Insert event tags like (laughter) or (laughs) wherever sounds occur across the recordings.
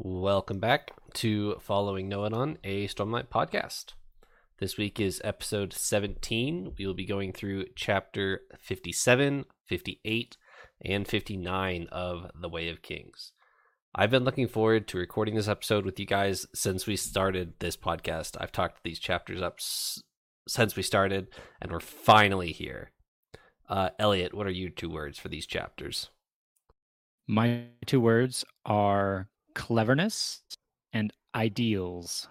Welcome back to Following Nohadon, a Stormlight podcast. This week is episode 17. We will be going through chapter 57, 58, and 59 of The Way of Kings. I've been looking forward to recording this episode with you guys since we started this podcast. I've talked these chapters up s- since we started, and we're finally here. Uh, Elliot, what are your two words for these chapters? My two words are cleverness and ideals.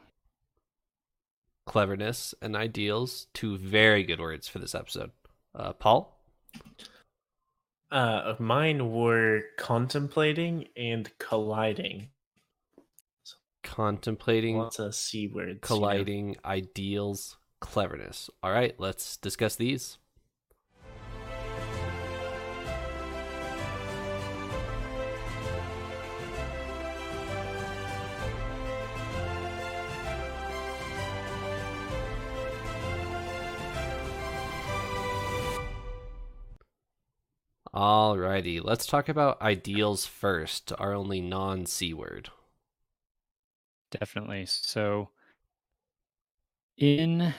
Cleverness and ideals, two very good words for this episode. Uh, Paul? Uh, mine were contemplating and colliding. Contemplating, Lots of c words. you know. colliding, ideals, cleverness. All right, let's discuss these. Alrighty, let's talk about ideals first, our only non C word. Definitely. So, in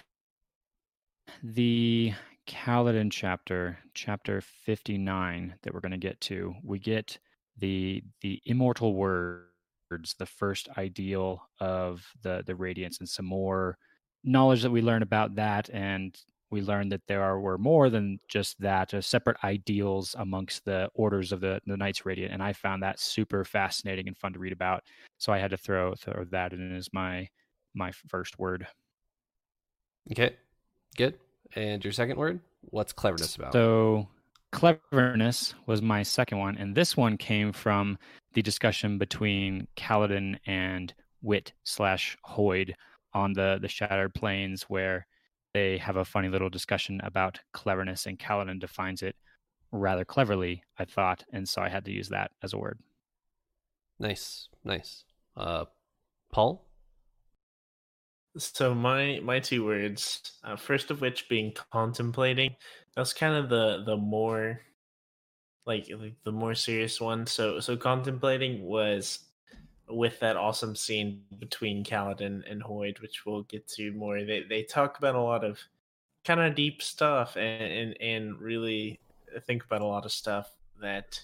the Kaladin chapter, chapter 59 that we're going to get to, we get the the immortal words, the first ideal of the the radiance and some more knowledge that we learn about that and we learned that there are were more than just that uh, separate ideals amongst the orders of the the knights radiant and i found that super fascinating and fun to read about so i had to throw throw that in as my my first word Okay, good. And your second word? What's cleverness about? So cleverness was my second one, and this one came from the discussion between Kaladin and Wit slash Hoid on the the Shattered Plains, where they have a funny little discussion about cleverness, and Kaladin defines it rather cleverly, I thought, and so I had to use that as a word. nice, nice. Uh, Paul? So my my two words, uh, first of which being contemplating. That's kind of the the more like, like the more serious one. So so contemplating was with that awesome scene between Kaladin and Hoid, which we'll get to more. They they talk about a lot of kind of deep stuff and, and and really think about a lot of stuff that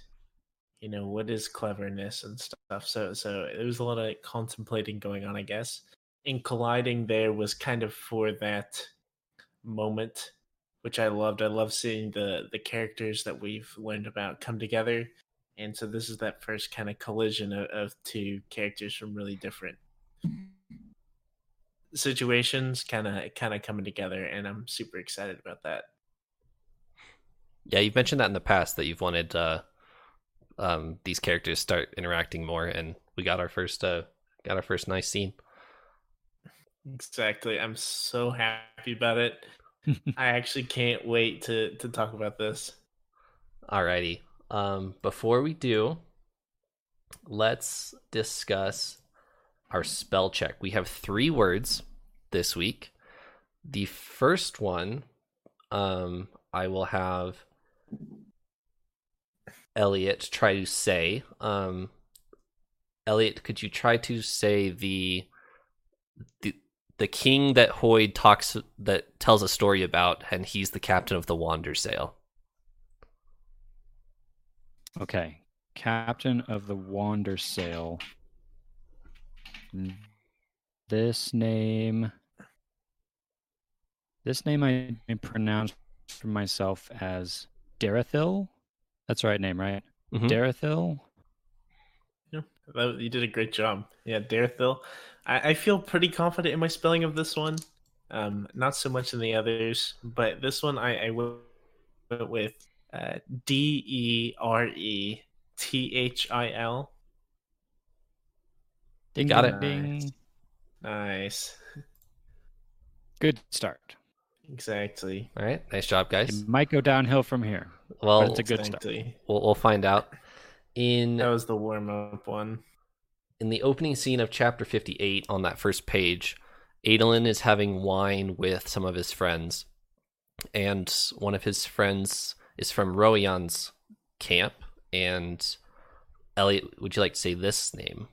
you know what is cleverness and stuff. So so there was a lot of contemplating going on, I guess And colliding there was kind of for that moment which i loved i love seeing the the characters that we've learned about come together and so this is that first kind of collision of, of two characters from really different situations kind of kind of coming together and i'm super excited about that Yeah, you've mentioned that in the past that you've wanted uh, um, these characters start interacting more, and we got our first uh, got our first nice scene. exactly i'm so happy about it (laughs) i actually can't wait to to talk about this Alrighty. Um, before we do, let's discuss our spell check. We have three words this week. The first one, um, I will have Elliot try to say. Um, Elliot, could you try to say the the the king that Hoid talks that tells a story about, and he's the captain of the Wandersail. Okay. Captain of the Wandersail. This name. This name I pronounce for myself as Derethil. That's the right name, right? Mhm. Derethil. Yeah, that, you did a great job. Yeah, Derethil. I, I feel pretty confident in my spelling of this one. Um, not so much in the others, but this one I, I went with uh, D E R E T H I L. Ding, Got it. ding. Nice. Good start. Exactly. All right, nice job, guys. It might go downhill from here. Well, it's a good start. we'll we'll find out. In That was the warm up one. in the opening scene of chapter 58 on that first page, Adolin is having wine with some of his friends. And one of his friends is from Roion's camp. And Elliot, would you like to say this name?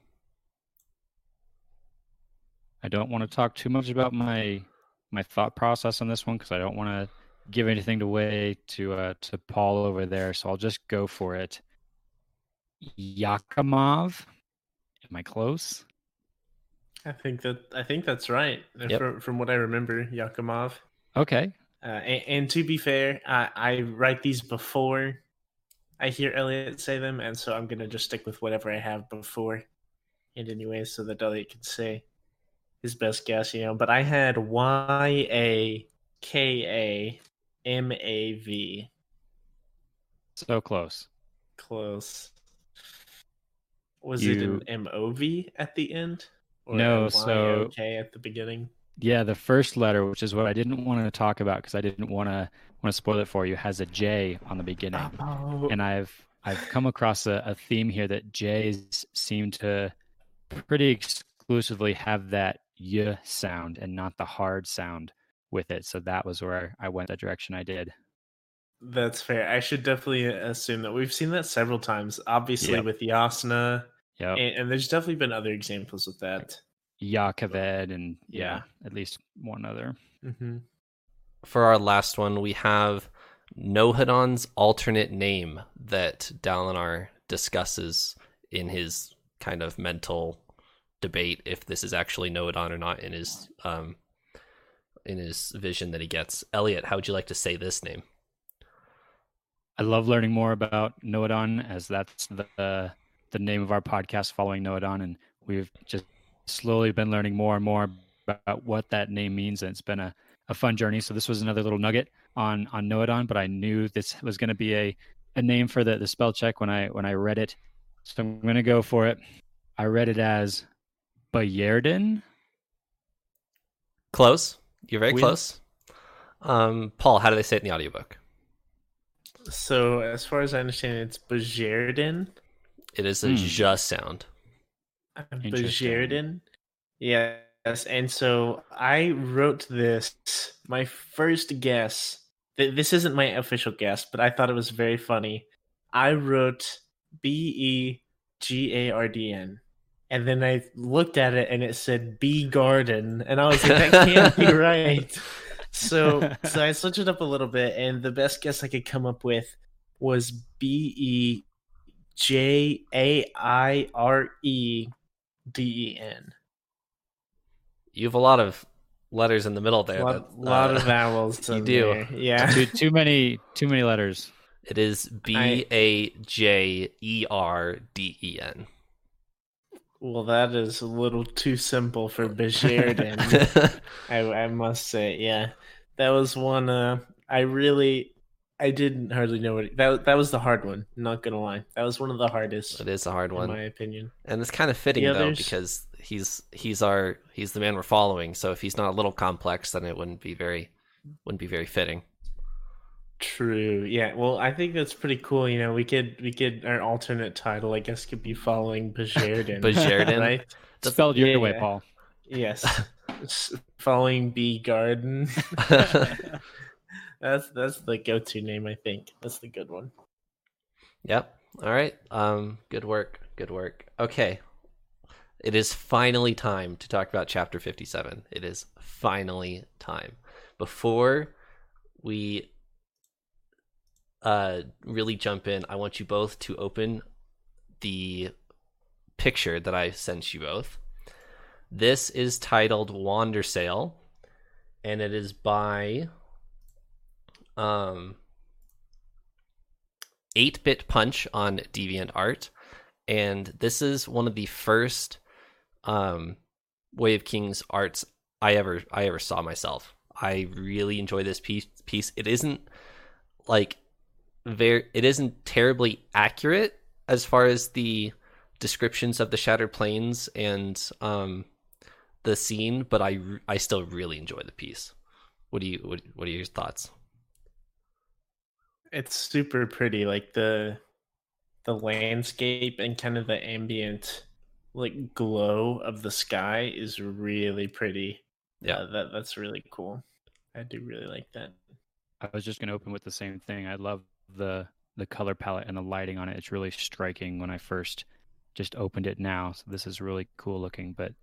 I don't want to talk too much about my my thought process on this one because I don't want to give anything away to uh, to Paul over there. So I'll just go for it. Jakamav. Am I close? I think that I think that's right. Uh, Yep. From, from what I remember, Jakamav. Okay. Uh, and, and to be fair, I, I write these before I hear Elliot say them, and so I'm gonna just stick with whatever I have before. And anyway, so that Elliot can say his best guess, you know. But I had Y A K A M A V. So close. Close. Was You- it an M O V at the end? No, a so- Y-O-K at the beginning. Yeah, the first letter, which is what I didn't want to talk about because I didn't want to want to spoil it for you, has a J on the beginning. Oh, and I've I've come across a, a theme here that J's seem to pretty exclusively have that y sound and not the hard sound with it. So that was where I went the direction I did. That's fair. I should definitely assume that we've seen that several times. Obviously, Yep. with Jasnah, Yep. and, and there's definitely been other examples with that. Jah Keved and yeah, Yeah. at least one other. Mm-hmm. For our last one, we have Nohadon's alternate name that Dalinar discusses in his kind of mental debate if this is actually Nohadon or not in his um in his vision that he gets. Elliot, how would you like to say this name? I love learning more about Nohadon as that's the the name of our podcast following Nohadon and we've just slowly been learning more and more about what that name means and it's been a, a fun journey. So this was another little nugget on on Nohadon, but I knew this was going to be a a name for the the spell check when I when I read it. So I'm going to go for it. I read it as Bayerden. Close. You're very We- close. Um, Paul, how do they say it in the audiobook? So, as far as I understand, it's Bajerden. It is a Hmm. zh sound. Bajerden. Yes, and so I wrote this. My first guess. th- This isn't my official guess, but I thought it was very funny. I wrote B E G A R D N. And then I looked at it and it said B Garden. And I was like, that can't be (laughs) right. So (laughs) so I switched it up a little bit, and the best guess I could come up with was B E J A I R E D E N. You have a lot of letters in the middle there. Lot, that, lot uh, of vowels. (laughs) you in do. there. Yeah. (laughs) too too many too many letters. It is B A J E R D E N. Well, that is a little too simple for (laughs) Bajerden. I, I must say, yeah, that was one. Uh, I really, I didn't hardly know what that that was the hard one. Not gonna lie, that was one of the hardest It is a hard one, in my opinion. and it's kind of fitting The though others- because he's he's our he's the man we're following. So if he's not a little complex, then it wouldn't be very wouldn't be very fitting. True. Yeah. Well, I think that's pretty cool. You know, we could we could our alternate title, I guess, could be following Bajerden. (laughs) Bajerden? right? Spelled your way, yeah. Paul. Yes. (laughs) Following B Garden. (laughs) that's that's the go-to name, I think. That's the good one. Yep. All right. Um. Good work. Good work. Okay. It is finally time to talk about chapter fifty-seven. It is finally time. Before we uh really jump in, I want you both to open the picture that I sent you both. This is titled Wandersail, and it is by um 8 bit punch on deviant art and this is one of the first um way of kings arts i ever i ever saw myself. I really enjoy this piece piece. It isn't like very it isn't terribly accurate as far as the descriptions of the shattered plains and um the scene but I I still really enjoy the piece. What do you what, what are your thoughts It's super pretty, like the the landscape and kind of the ambient like glow of the sky is really pretty. Yeah. Uh, that that's really cool. I do really like that. I was just gonna open with the same thing. I love the the color palette and the lighting on it. It's really striking when I first just opened it now. So this is really cool looking. But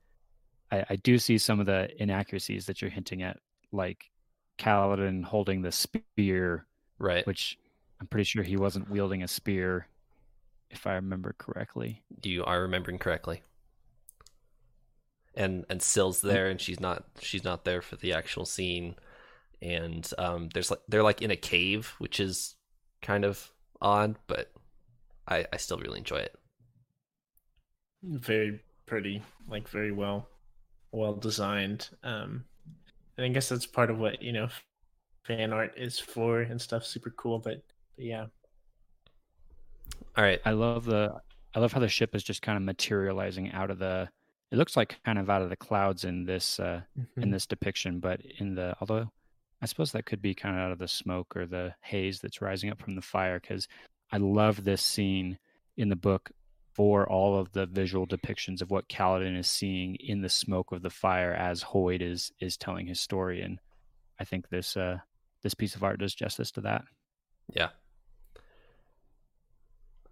I, I do see some of the inaccuracies that you're hinting at, like Kaladin holding the spear, Right. which I'm pretty sure he wasn't wielding a spear, if I remember correctly. you are remembering correctly. And and Syl's there, and she's not. She's not there for the actual scene. And um, there's like they're like in a cave, which is kind of odd, but I I still really enjoy it. very pretty, like very well, well designed. Um, and I guess that's part of what you know, fan art is for and stuff. Super cool, but, but yeah, All right. I love the I love how the ship is just kind of materializing out of the it looks like kind of out of the clouds in this uh in this depiction, but in the although I suppose that could be kind of out of the smoke or the haze that's rising up from the fire because I love this scene in the book for all of the visual depictions of what Kaladin is seeing in the smoke of the fire as Hoid is is telling his story and I think this uh this piece of art does justice to that. Yeah.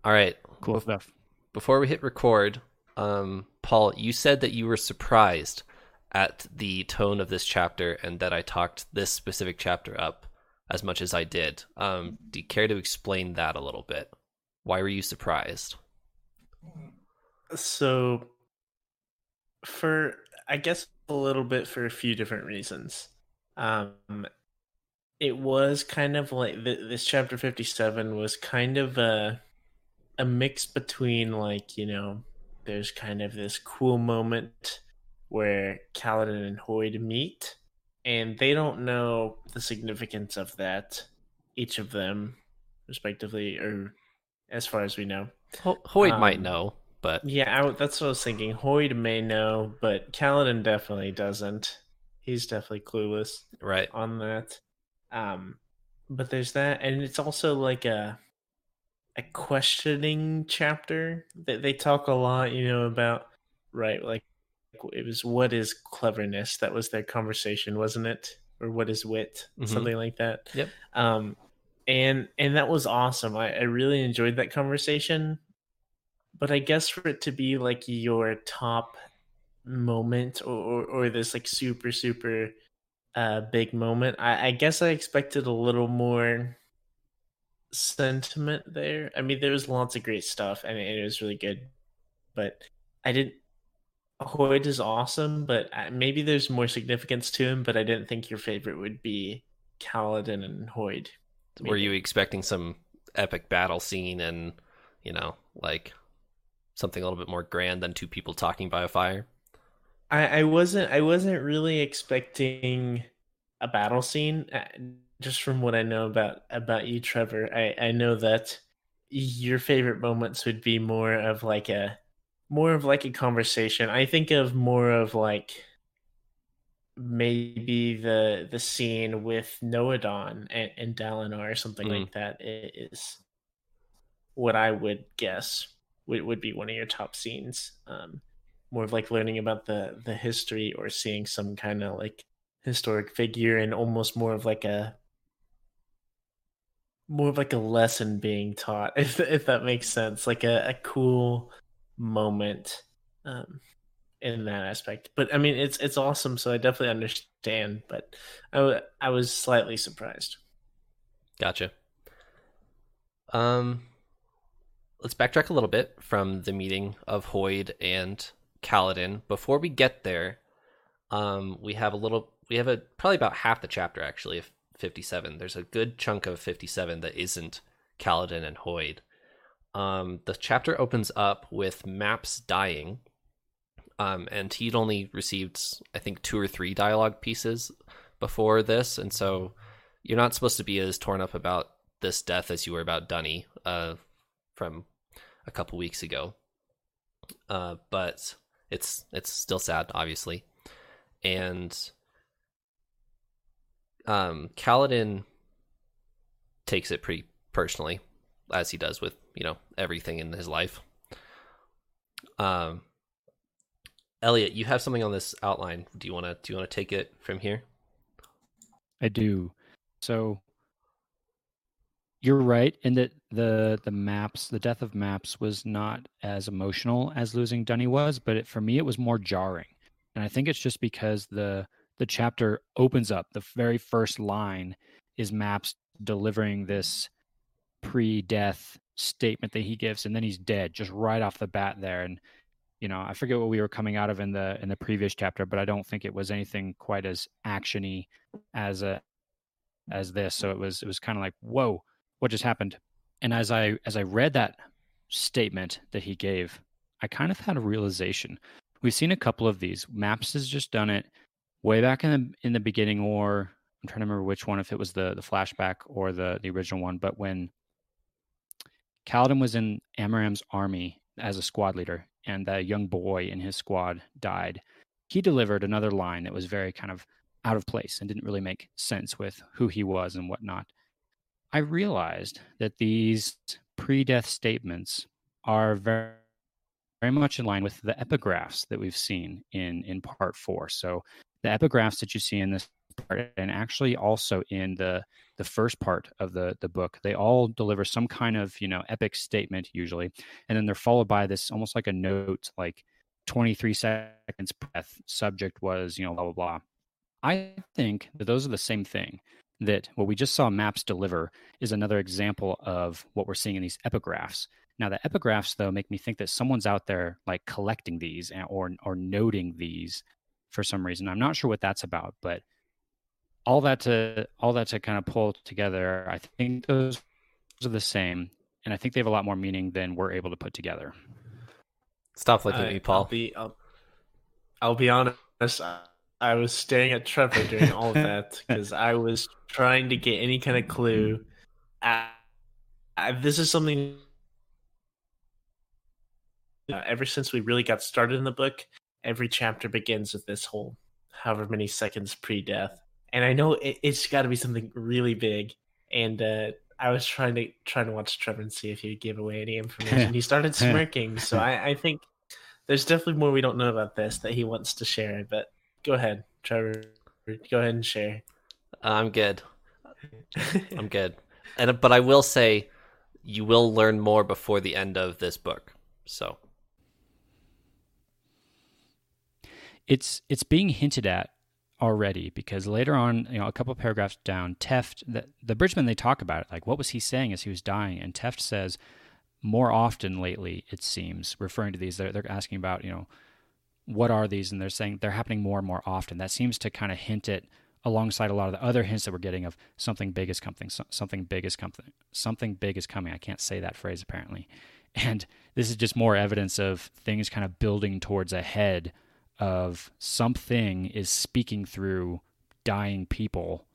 All right. Cool Bef- stuff. Before we hit record, um, Paul, you said that you were surprised at the tone of this chapter and that I talked this specific chapter up as much as I did. Um, do you care to explain that a little bit? Why were you surprised? so for I guess a little bit for a few different reasons. Um, it was kind of like th- this chapter fifty seven was kind of a a mix between like you know there's kind of this cool moment where Kaladin and Hoid meet, and they don't know the significance of that. Each of them, respectively, or as far as we know. Ho- Hoid might Um, know, but Yeah, I, that's what I was thinking. Hoid may know, but Kaladin definitely doesn't. He's definitely clueless right. on that. Um, but there's that, and it's also like a a questioning chapter that they talk a lot, you know, about right, like it was what is cleverness? That was their conversation, wasn't it? Or what is wit? Mhm. Something like that. Yep. Um, and and that was awesome. I, I really enjoyed that conversation. But I guess for it to be like your top moment or, or, or this like super super uh big moment, I, I guess I expected a little more sentiment there. I mean, there was lots of great stuff and it, was really good, but I didn't. Hoid is awesome, but maybe there's more significance to him. But I didn't think your favorite would be Kaladin and Hoid. Were you expecting some epic battle scene and, you know, like something a little bit more grand than two people talking by a fire? I, I wasn't. I wasn't really expecting a battle scene. uh, Just from what I know about about you, Trevor, I I know that your favorite moments would be more of like a more of like a conversation. I think of more of like maybe the the scene with Nohadon and, and Dalinar or something Mm. like that is what I would guess would, would be one of your top scenes. Um, more of like learning about the the history or seeing some kind of like historic figure and almost more of like a more of like a lesson being taught (laughs) if if that makes sense like a, a cool moment um in that aspect but i mean it's it's awesome so i definitely understand but i, w- I was slightly surprised Gotcha. Um, let's backtrack a little bit from the meeting of Hoid and Kaladin. Before we get there, um, we have a little. We have a probably about half the chapter actually of fifty-seven. There's a good chunk of fifty-seven that isn't Kaladin and Hoid. Um, the chapter opens up with Maps dying, um, and he'd only received I think two or three dialogue pieces before this, and so you're not supposed to be as torn up about this death as you were about Dunny uh, from a couple weeks ago. Uh, but it's it's still sad, obviously, and um, Kaladin takes it pretty personally, as he does with you know everything in his life. Um, Elliot, you have something on this outline. Do you want to do you want to take it from here? I do. So you're right in that the the maps, the death of maps was not as emotional as losing Dunny was, but it, for me it was more jarring. And I think it's just because the the chapter opens up. The very first line is Maps delivering this pre-death statement that he gives, and then he's dead just right off the bat there. And you know, I forget what we were coming out of in the in the previous chapter, but I don't think it was anything quite as actiony as a as this. So it was it was kind of like, whoa, what just happened? And as I as I read that statement that he gave, I kind of had a realization. We've seen a couple of these. Maps has just done it way back in the in the beginning, or I'm trying to remember which one, if it was the the flashback or the the original one. But when Kaladin was in Amaram's army as a squad leader, and the young boy in his squad died, he delivered another line that was very kind of out of place and didn't really make sense with who he was and whatnot. I realized that these pre death statements are very, very much in line with the epigraphs that we've seen in, in part four. So, the epigraphs that you see in this part, and actually also in the the first part of the the book, they all deliver some kind of you know epic statement usually, and then they're followed by this almost like a note, like 23 seconds breath. Subject was you know blah blah blah. I think that those are the same thing. That what we just saw maps deliver is another example of what we're seeing in these epigraphs. Now, the epigraphs, though, make me think that someone's out there like collecting these or or noting these for some reason. I'm not sure what that's about, but all that to all that to kind of pull together, I think those are the same, and I think they have a lot more meaning than we're able to put together. Stop looking at me, Paul. I'll be, I'll, I'll be honest. I was staring at Trevor during all of that (laughs) because I was trying to get any kind of clue. I, I, this is something. Uh, ever since we really got started in the book, every chapter begins with this whole however many seconds pre-death, and I know it, has got to be something really big. And uh, I was trying to trying to watch Trevor and see if he would give away any information. he started (laughs) smirking, so I, I think there's definitely more we don't know about this that he wants to share. But go ahead, Trevor. Go ahead and share. I'm good. I'm good. And but I will say you will learn more before the end of this book. So it's it's being hinted at already because later on, you know, a couple paragraphs down, Teft the, the Bridgeman they talk about it like what was he saying as he was dying and Teft says more often lately it seems referring to these they're, they're asking about, you know, what are these? And they're saying they're happening more and more often. That seems to kind of hint it alongside a lot of the other hints that we're getting of something big is coming, something big is coming, something big is coming. I can't say that phrase apparently. (laughs) And this is just more evidence of things kind of building towards a head of something is speaking through dying people.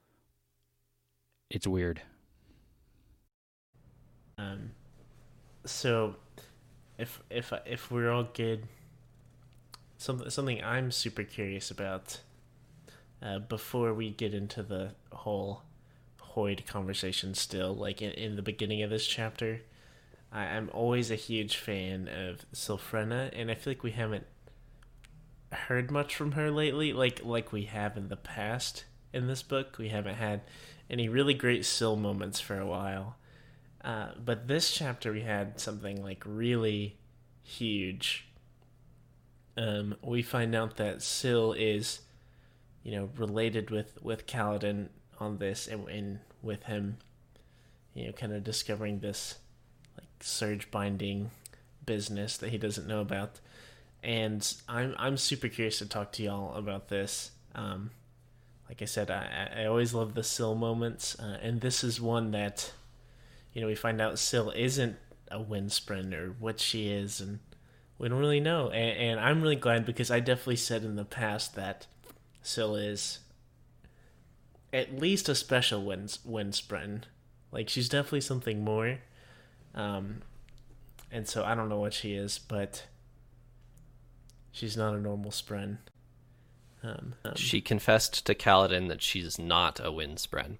It's weird. Um, so if if if we're all good something something I'm super curious about uh, before we get into the whole Hoid conversation. Still, like in, in the beginning of this chapter, I, am always a huge fan of Sylphrena, and I feel like we haven't heard much from her lately, like like we have in the past in this book. We haven't had any really great Syl moments for a while. Uh, but this chapter we had something like really huge um, we find out that Syl is, you know, related with with Kaladin on this, and, and with him, you know, kind of discovering this like surge binding business that he doesn't know about. And I'm I'm super curious to talk to y'all about this. Um, like I said, I I always love the Syl moments, uh, and this is one that, you know, we find out Syl isn't a windspren or what she is, and we don't really know. And, and, I'm really glad because I definitely said in the past that Syl is at least a special wind, windspren. Like, she's definitely something more. Um, and so I don't know what she is, but she's not a normal Spren. Um, um, she confessed to Kaladin that she's not a wind Spren.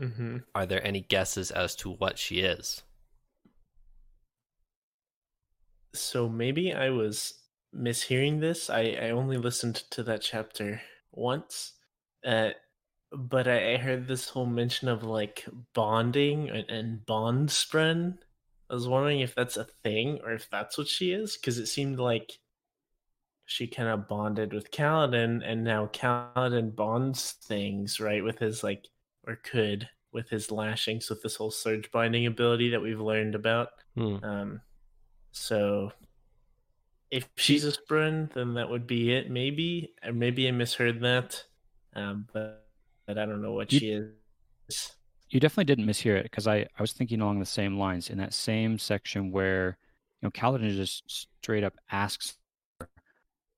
Mm-hmm. Are there any guesses as to what she is? So maybe I was mishearing this. I, I only listened to that chapter once. Uh, but I, I heard this whole mention of like bonding and, and bond spren. I was wondering if that's a thing or if that's what she is, because it seemed like she kind of bonded with Kaladin, and now Kaladin bonds things right with his like or could with his lashings with this whole surge binding ability that we've learned about. Hmm. Um, so if she's a Spren, then that would be it. Maybe, or maybe I misheard that, um, but but I don't know what You- she is. You definitely didn't mishear it because I, I was thinking along the same lines in that same section where you know Kaladin just straight up asks her,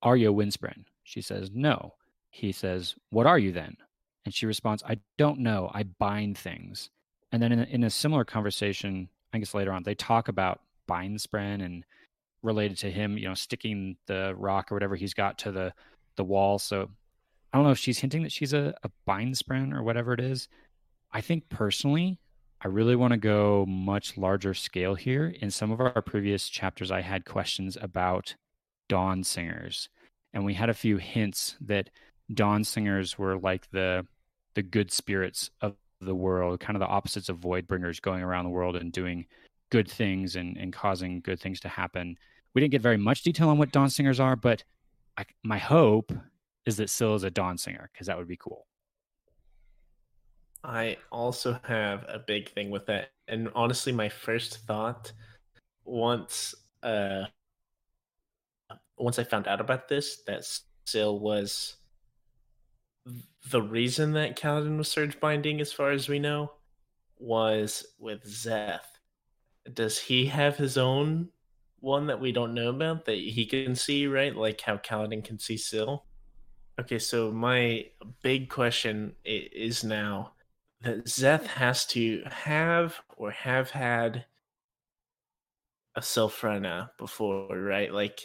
Are you a Windspren? She says, No. He says, What are you then? And she responds, I don't know. I bind things. And then in a, in a similar conversation, I guess later on, they talk about Bindspren and related to him, you know, sticking the rock or whatever he's got to the the wall. So I don't know if she's hinting that she's a, a Bindspren or whatever it is. I think personally, I really want to go much larger scale here. In some of our previous chapters, I had questions about dawn singers, and we had a few hints that dawn singers were like the the good spirits of the world, kind of the opposites of void bringers going around the world and doing good things and, and causing good things to happen. We didn't get very much detail on what dawn singers are, but I, my hope is that Syl is a dawn singer because that would be cool. I also have a big thing with that. And honestly, my first thought once uh once I found out about this that Syl was the reason that Kaladin was surge binding as far as we know was with Szeth. Does he have his own one that we don't know about that he can see, right? Like how Kaladin can see Syl? Okay, so my big question is now that Szeth has to have or have had a Sylphrena before, right? Like,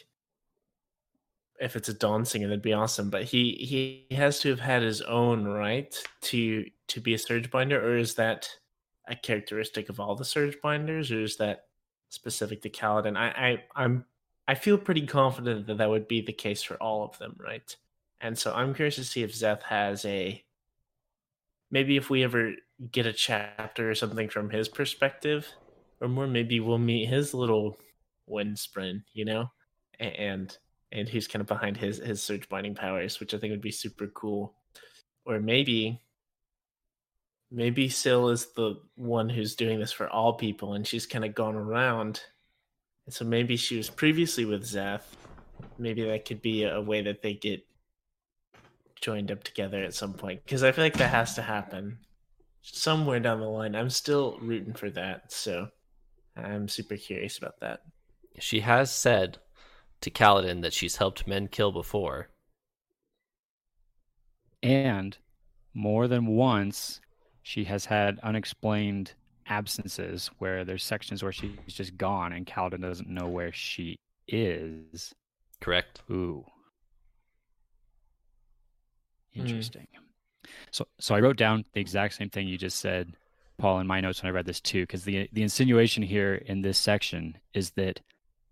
if it's a Dawn Singer, that'd be awesome. But he he has to have had his own right to to be a Surge Binder, or is that a characteristic of all the Surge Binders, or is that specific to Kaladin? I, I I'm I feel pretty confident that that would be the case for all of them, right? And so I'm curious to see if Szeth has a maybe if we ever get a chapter or something from his perspective, or more, maybe we'll meet his little windspren, you know, and and who's kind of behind his his surge binding powers, which I think would be super cool. Or maybe maybe Syl is the one who's doing this for all people, and she's kind of gone around. And so maybe she was previously with Szeth. Maybe that could be a way that they get joined up together at some point because I feel like that has to happen somewhere down the line. I'm still rooting for that, so I'm super curious about that. She has said to Kaladin that she's helped men kill before. And more than once, she has had unexplained absences where there's sections where she's just gone and Kaladin doesn't know where she is. Correct. Ooh. Hmm. Interesting. So so I wrote down the exact same thing you just said, Paul, in my notes when I read this too, because the the insinuation here in this section is that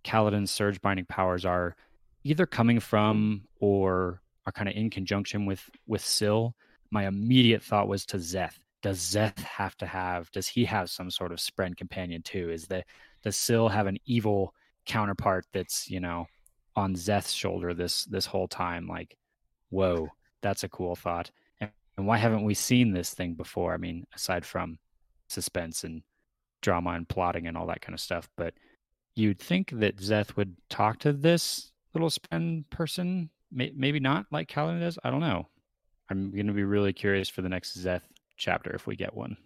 Kaladin's surge binding powers are either coming from or are kind of in conjunction with with Syl. My immediate thought was to Szeth. Does Szeth have to have? Does he have some sort of Spren companion too? Is the does Syl have an evil counterpart that's you know on Szeth's shoulder this this whole time? Like, whoa, that's a cool thought. And, and why haven't we seen this thing before? I mean, aside from suspense and drama and plotting and all that kind of stuff, but you'd think that Szeth would talk to this little Spren person. May, maybe not like Kaladin does. I don't know. I'm going to be really curious for the next Szeth chapter if we get one.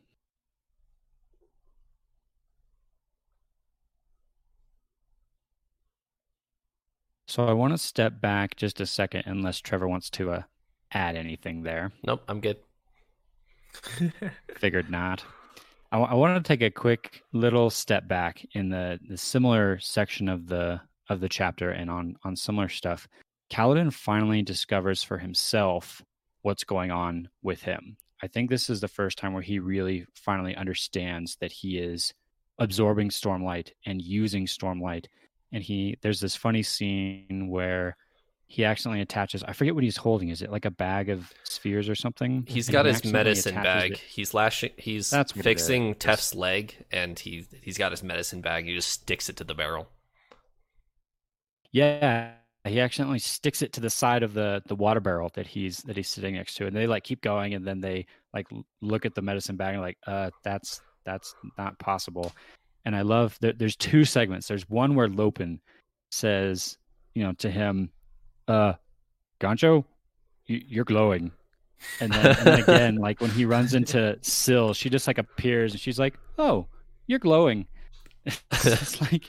So I want to step back just a second, unless Trevor wants to uh, add anything there. Nope, I'm good. (laughs) Figured not. I, I want to take a quick little step back in the, the similar section of the of the chapter and on on similar stuff. Kaladin finally discovers for himself what's going on with him. I think this is the first time where he really finally understands that he is absorbing stormlight and using stormlight. And he there's this funny scene where he accidentally attaches I forget what he's holding. Is it like a bag of spheres or something? He's And got he his medicine bag. it- He's lashing. He's That's fixing. Teft's leg, and he he's got his medicine bag. He just sticks it to the barrel. Yeah, he accidentally sticks it to the side of the the water barrel that he's that he's sitting next to and they like keep going and then they like look at the medicine bag and like uh that's that's not possible. And i love that there's two segments. There's one where Lopen says you know to him uh gancho you're glowing. And then, and then again like when he runs into Syl she just like appears and she's like oh you're glowing. (laughs) It's like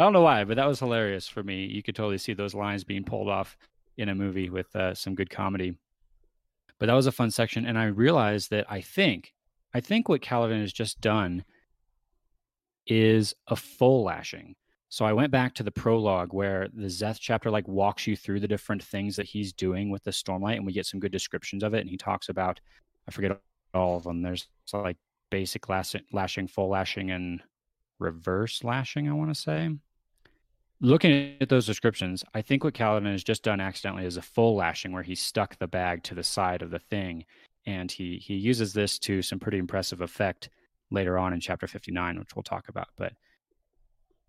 I don't know why, but that was hilarious for me. You could totally see those lines being pulled off in a movie with uh, some good comedy. But that was a fun section, and I realized that I think, I think what Kaladin has just done is a full lashing. So I went back to the prologue where the Szeth chapter like walks you through the different things that he's doing with the Stormlight, and we get some good descriptions of it. And he talks about, I forget all of them. There's like basic lashing, full lashing, and reverse lashing. I want to say looking at those descriptions, I think what Kaladin has just done accidentally is a full lashing where he stuck the bag to the side of the thing. And he he uses this to some pretty impressive effect later on in chapter 59, which we'll talk about. But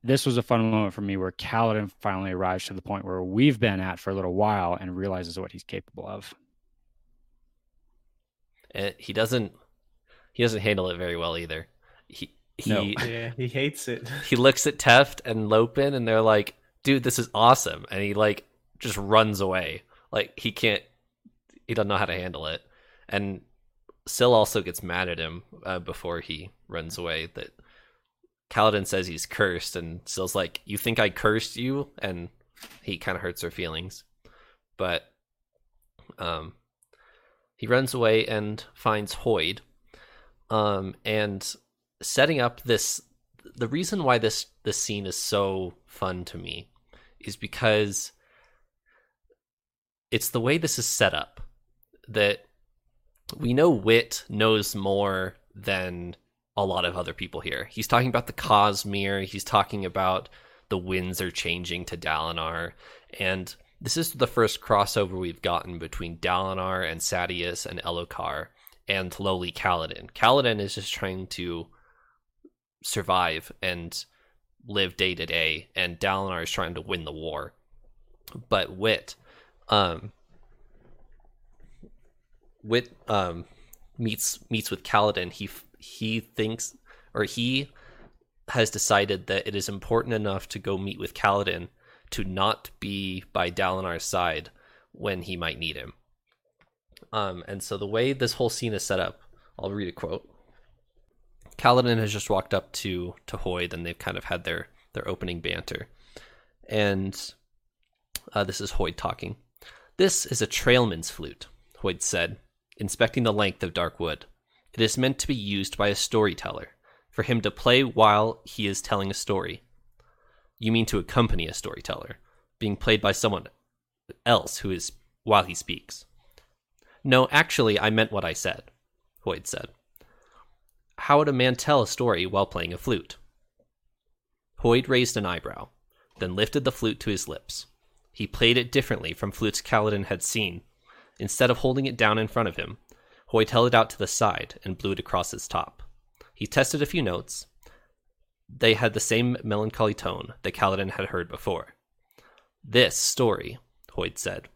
this was a fun moment for me where Kaladin finally arrives to the point where we've been at for a little while and realizes what he's capable of. And he doesn't he doesn't handle it very well either. He he no. (laughs) yeah, he hates it. (laughs) he looks at Teft and Lopen and they're like, dude, this is awesome. And he like just runs away. Like he can't he doesn't know how to handle it. And Syl also gets mad at him uh, before he runs away that Kaladin says he's cursed and Syl's like, You think I cursed you? And he kind of hurts her feelings. But um he runs away and finds Hoid. Um and setting up this the reason why this this scene is so fun to me is because it's the way this is set up that we know Wit knows more than a lot of other people here. He's talking about the Cosmere, he's talking about the winds are changing to Dalinar, and this is the first crossover we've gotten between Dalinar and Sadeas and Elhokar and lowly Kaladin. Kaladin is just trying to survive and live day to day, and Dalinar is trying to win the war. But Wit, um, Wit um, meets meets with Kaladin. He he thinks, or he has decided that it is important enough to go meet with Kaladin to not be by Dalinar's side when he might need him. Um, and so the way this whole scene is set up, I'll read a quote. Kaladin has just walked up to to Hoid, and they've kind of had their their opening banter. And uh, this is Hoid talking. This is a trailman's flute, Hoid said, inspecting the length of dark wood. It is meant to be used by a storyteller, for him to play while he is telling a story. You mean to accompany a storyteller, being played by someone else who is while he speaks. No, actually, I meant what I said, Hoid said. How would a man tell a story while playing a flute? Hoid raised an eyebrow, then lifted the flute to his lips. He played it differently from flutes Kaladin had seen. Instead of holding it down in front of him, Hoid held it out to the side and blew it across its top. He tested a few notes. They had the same melancholy tone that Kaladin had heard before. This story, Hoid said,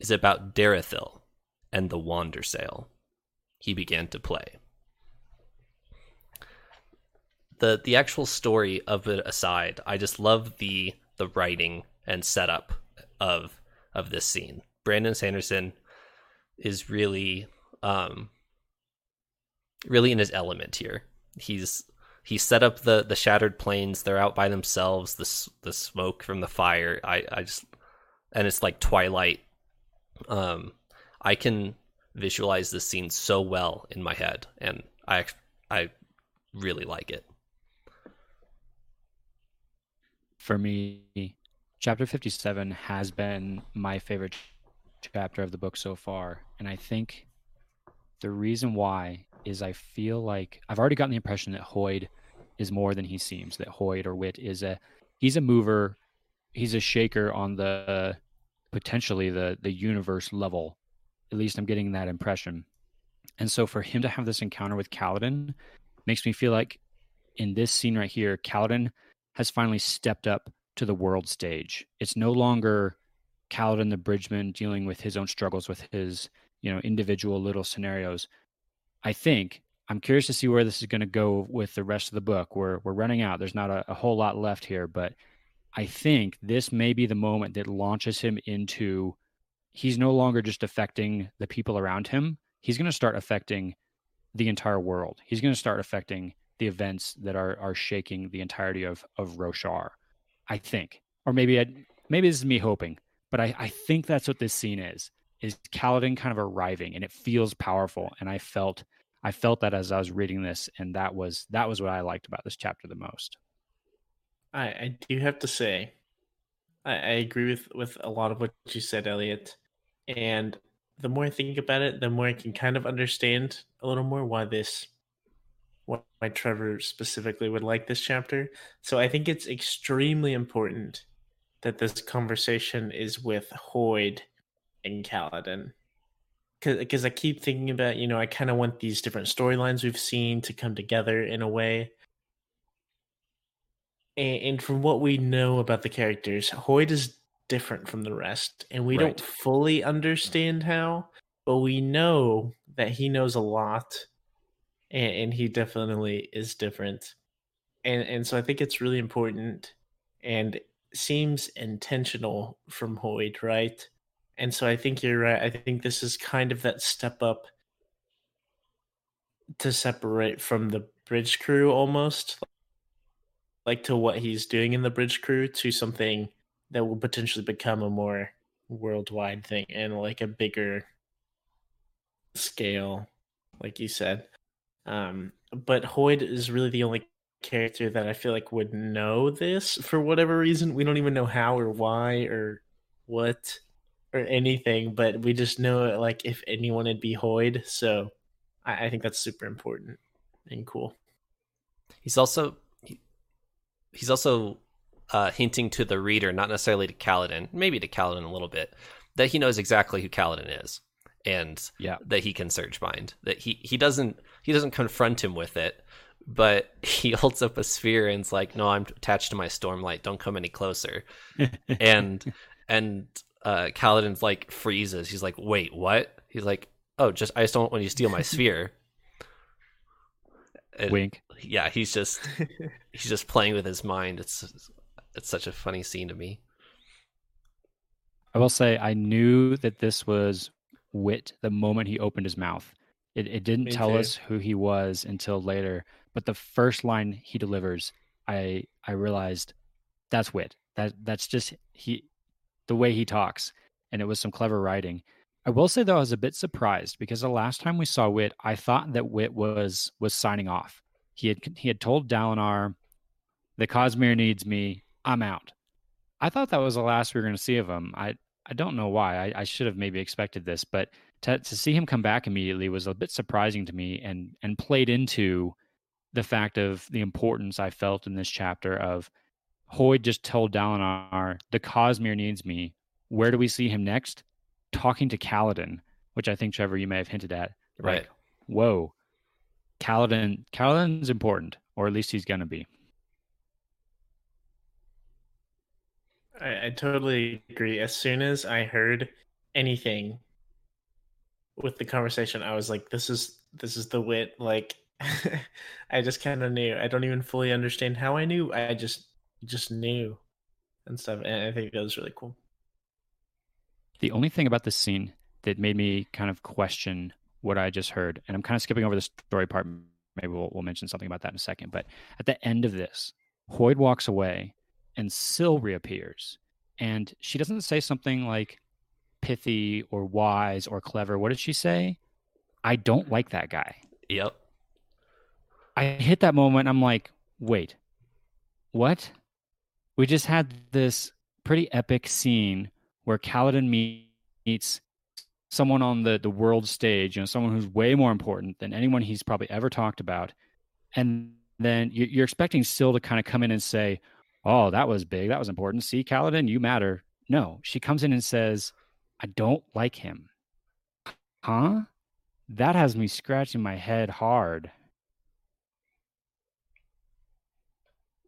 is about Derethil and the Wander Wandersail. He began to play the the actual story of it aside, I just love the the writing and setup of of this scene. Brandon Sanderson is really um really in his element here. He's he set up the the shattered plains. They're out by themselves. The the smoke from the fire. I I just and it's like twilight. Um, I can visualize this scene so well in my head, and I I really like it. For me, chapter 57 has been my favorite chapter of the book so far. And I think the reason why is I feel like I've already gotten the impression that Hoid is more than he seems, that Hoid or Wit is a he's a mover, he's a shaker on the potentially the the universe level. At least I'm getting that impression. And so for him to have this encounter with Kaladin makes me feel like in this scene right here, Kaladin has finally stepped up to the world stage. It's no longer Kaladin the Bridgeman dealing with his own struggles with his, you know, individual little scenarios. I think I'm curious to see where this is going to go with the rest of the book. We're we're running out. There's not a, a whole lot left here, but I think this may be the moment that launches him into he's no longer just affecting the people around him. He's going to start affecting the entire world. He's going to start affecting the events that are are shaking the entirety of of Roshar. I think, or maybe I, maybe this is me hoping, but I, I think that's what this scene is. Is Kaladin kind of arriving, and it feels powerful. And I felt I felt that as I was reading this, and that was that was what I liked about this chapter the most. I, I do have to say, I, I agree with with a lot of what you said, Elliot. And the more I think about it, the more I can kind of understand a little more why this why Trevor specifically would like this chapter. So I think it's extremely important that this conversation is with Hoid and Kaladin. Because I keep thinking about, you know, I kind of want these different storylines we've seen to come together in a way. And, and from what we know about the characters, Hoid is different from the rest. And we right. don't fully understand how, but we know that he knows a lot and, and he definitely is different. And and so I think it's really important and seems intentional from Hoid, right? And so I think you're right. I think this is kind of that step up to separate from the bridge crew almost like to what he's doing in the bridge crew to something that will potentially become a more worldwide thing and like a bigger scale like you said um, but Hoid is really the only character that I feel like would know this for whatever reason. We don't even know how or why or what or anything, but we just know it. like if anyone it'd be Hoid. So I, I think that's super important and cool. He's also he, he's also uh, hinting to the reader, not necessarily to Kaladin, maybe to Kaladin a little bit, that he knows exactly who Kaladin is and yeah. that he can surge bind. That he he doesn't he doesn't confront him with it, but (laughs) he holds up a sphere and's like, "No, I'm attached to my stormlight. Don't come any closer." (laughs) and and uh Kaladin's like freezes. He's like, "Wait, what?" He's like, "Oh, just I just don't want you to steal my (laughs) sphere." And Wink. Yeah, he's just he's just playing with his mind. It's it's such a funny scene to me. I will say I knew that this was wit the moment he opened his mouth. It, it didn't Me tell too. us who he was until later, but the first line he delivers, I I realized that's wit. That that's just he the way he talks, and it was some clever writing. I will say though, I was a bit surprised because the last time we saw Wit, I thought that Wit was was signing off. He had he had told Dalinar, "The Cosmere needs me. I'm out." I thought that was the last we were going to see of him. I I don't know why. I, I should have maybe expected this, but to, to see him come back immediately was a bit surprising to me and and played into the fact of the importance I felt in this chapter of Hoid just told Dalinar, the Cosmere needs me. Where do we see him next? Talking to Kaladin, which I think Trevor you may have hinted at. Right. Like, whoa. Kaladin Kaladin's important, or at least he's gonna be. I, I totally agree. As soon as I heard anything with the conversation, I was like, "This is this is the wit." Like, (laughs) I just kind of knew. I don't even fully understand how I knew. I just just knew and stuff. And I think that was really cool. The only thing about this scene that made me kind of question what I just heard, and I'm kind of skipping over the story part. Maybe we'll, we'll mention something about that in a second. But at the end of this, Hoid walks away and Syl reappears. And she doesn't say something like pithy or wise or clever. What did she say? I don't like that guy. Yep. I hit that moment. I'm like, wait, what? We just had this pretty epic scene where Kaladin meets someone on the, the world stage, you know, someone who's way more important than anyone he's probably ever talked about. And then you're expecting Syl to kind of come in and say, oh, that was big. That was important. See, Kaladin, you matter. No, she comes in and says, I don't like him. Huh? That has me scratching my head hard.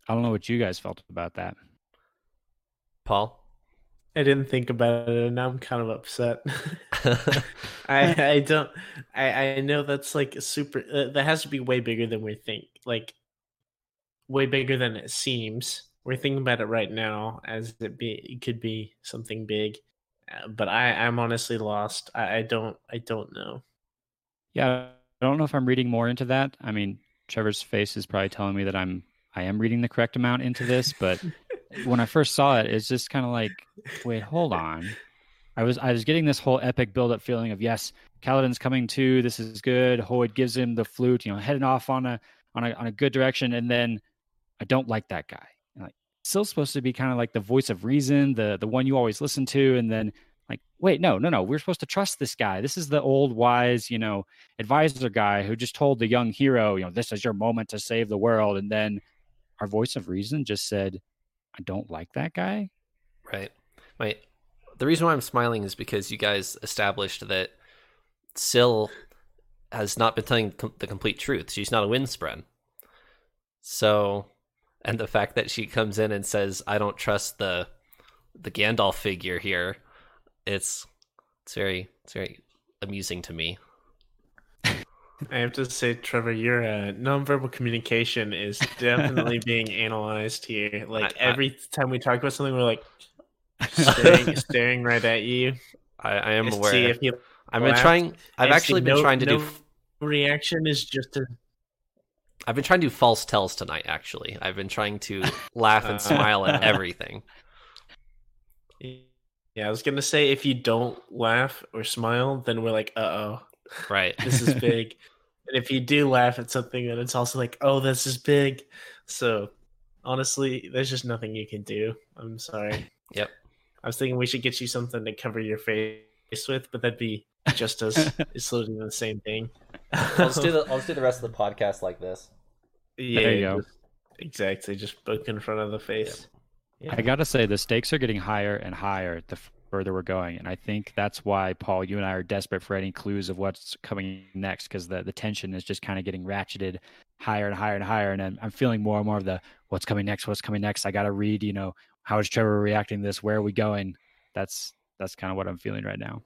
I don't know what you guys felt about that. Paul? I didn't think about it, and now I'm kind of upset. (laughs) I (laughs) I don't. I I know that's like a super. Uh, that has to be way bigger than we think. Like way bigger than it seems. We're thinking about it right now as it be. It could be something big, Uh, but I I'm honestly lost. I, I don't I don't know. Yeah, I don't know if I'm reading more into that. I mean, Trevor's face is probably telling me that I'm I am reading the correct amount into this, but when I first saw it, it's just kind of like, wait, hold on. I was I was getting this whole epic build up feeling of yes, Kaladin's coming too. This is good. Hoid gives him the flute, you know, heading off on a on a on a good direction, and then I don't like that guy. Still supposed to be kind of like the voice of reason, the the one you always listen to, and then like wait no no no we're supposed to trust this guy. This is the old wise you know advisor guy who just told the young hero you know this is your moment to save the world and then our voice of reason just said i don't like that guy. Right. My the reason why i'm smiling is because you guys established that Syl has not been telling the complete truth. She's not a windspren so and the fact that she comes in and says i don't trust the the gandalf figure here it's it's very it's very amusing to me. I have to say, Trevor, your uh, nonverbal communication is definitely (laughs) being analyzed here. Like I, I, every time we talk about something, we're like staring, (laughs) staring right at you. I, I am aware. See if you I've been trying. I've actually been no, trying to no do. Reaction is just a. I've been trying to do false tells tonight. Actually, I've been trying to (laughs) laugh and smile at everything. Yeah, I was gonna say if you don't laugh or smile, then we're like, uh oh, right, (laughs) this is (laughs) big. and if you do laugh at something, then it's also like, oh, this is big. So honestly, there's just nothing you can do. I'm sorry. Yep. I was thinking we should get you something to cover your face with, but that'd be just as it's literally the same thing. I'll just do the I'll just do the rest of the podcast like this. Yeah, there you go. Just, exactly. Just book in front of the face. Yeah. I got to say, the stakes are getting higher and higher the further we're going. And I think that's why, Paul, you and I are desperate for any clues of what's coming next because the, the tension is just kind of getting ratcheted higher and higher and higher. And I'm, I'm feeling more and more of the what's coming next, what's coming next. I got to read, you know, how is Trevor reacting to this? Where are we going? That's that's kind of what I'm feeling right now.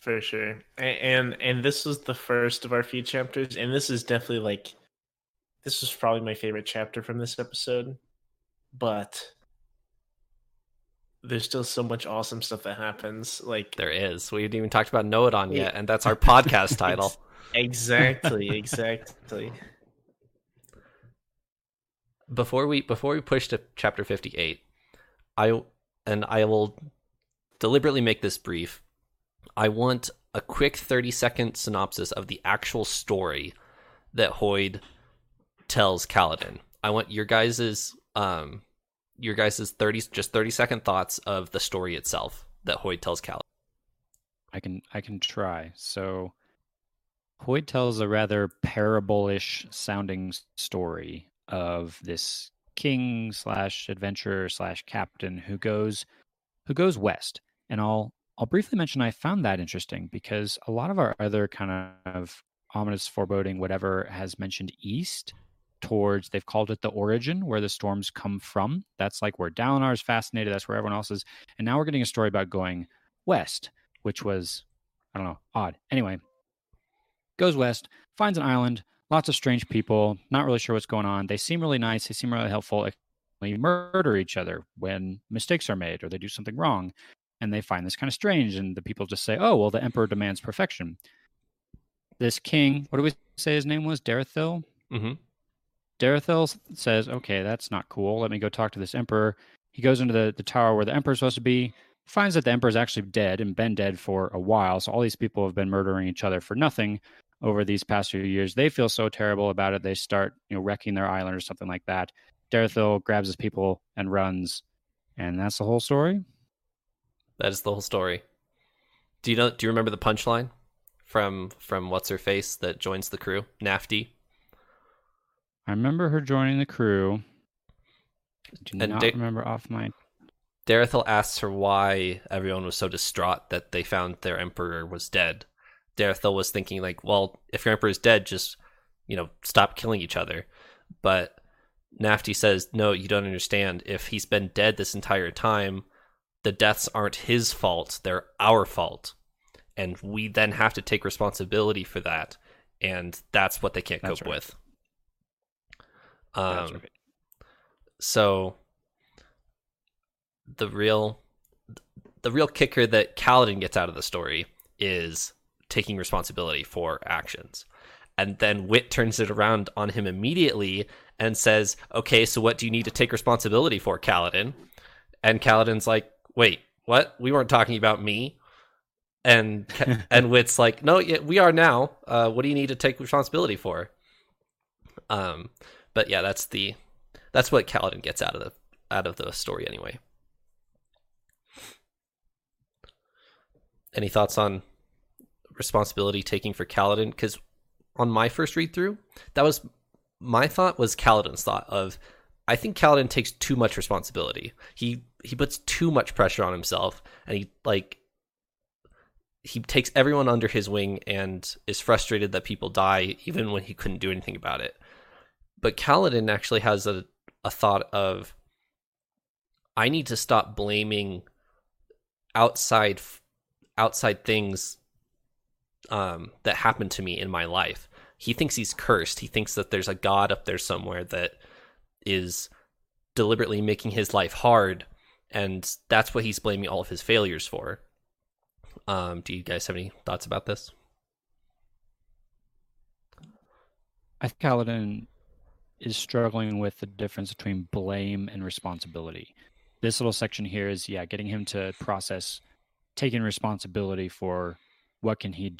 For sure. And, and and this was the first of our few chapters, and this is definitely like this was probably my favorite chapter from this episode but there's still so much awesome stuff that happens. Like there is. We haven't even talked about Nohadon yet, and that's our podcast (laughs) title. Exactly, (laughs) exactly. Before we before we push to chapter fifty eight, I and I will deliberately make this brief. I want a quick thirty second synopsis of the actual story that Hoid tells Kaladin. I want your guys's um your guys' 30 just 30 second thoughts of the story itself that Hoid tells Cal. I can I can try. So Hoid tells a rather parable-ish sounding story of this king slash adventurer slash captain who goes who goes west. And I'll I'll briefly mention I found that interesting because a lot of our other kind of ominous foreboding whatever has mentioned east towards they've called it the origin where the storms come from. That's like where dalinar is fascinated that's where everyone else is and now we're getting a story about going west which was i don't know odd. Anyway goes west finds an island lots of strange people not really sure what's going on. They seem really nice they seem really helpful they murder each other when mistakes are made or they do something wrong and they find this kind of strange and the people just say oh well the emperor demands perfection this king what do we say his name was Derethil? mm-hmm. Derethil says, okay, that's not cool. Let me go talk to this emperor. He goes into the, the tower where the emperor's supposed to be, finds that the emperor's actually dead and been dead for a while. So all these people have been murdering each other for nothing over these past few years. They feel so terrible about it. They start, you know, wrecking their island or something like that. Derethil grabs his people and runs. And that's the whole story. That is the whole story. Do you know do you remember the punchline from from what's her face that joins the crew? Nafti. I remember her joining the crew. do and not da- remember off my. Derethil asks her why everyone was so distraught that they found their emperor was dead. Derethil was thinking like, well, if your emperor is dead, just you know, stop killing each other. But Nafti says, "No, you don't understand. If he's been dead this entire time, the deaths aren't his fault; they're our fault, and we then have to take responsibility for that. And that's what they can't That's cope right. with." Um, right. so the real the real kicker that Kaladin gets out of the story is taking responsibility for actions. And then Wit turns it around on him immediately and says, "Okay, so what do you need to take responsibility for, Kaladin?" And Kaladin's like, "Wait, what? We weren't talking about me." And (laughs) and Wit's like, "No, yeah, we are now. Uh, what do you need to take responsibility for?" Um, but yeah, that's the that's what Kaladin gets out of the out of the story anyway. Any thoughts on responsibility taking for Kaladin? Because on my first read through, that was my thought was Kaladin's thought of I think Kaladin takes too much responsibility. He he puts too much pressure on himself and he like he takes everyone under his wing and is frustrated that people die even when he couldn't do anything about it. But Kaladin actually has a, a thought of I need to stop blaming outside outside things um, that happened to me in my life. He thinks he's cursed. He thinks that there's a god up there somewhere that is deliberately making his life hard, and that's what he's blaming all of his failures for. Um, do you guys have any thoughts about this? I think Kaladin is struggling with the difference between blame and responsibility. This little section here is, yeah, getting him to process taking responsibility for what can he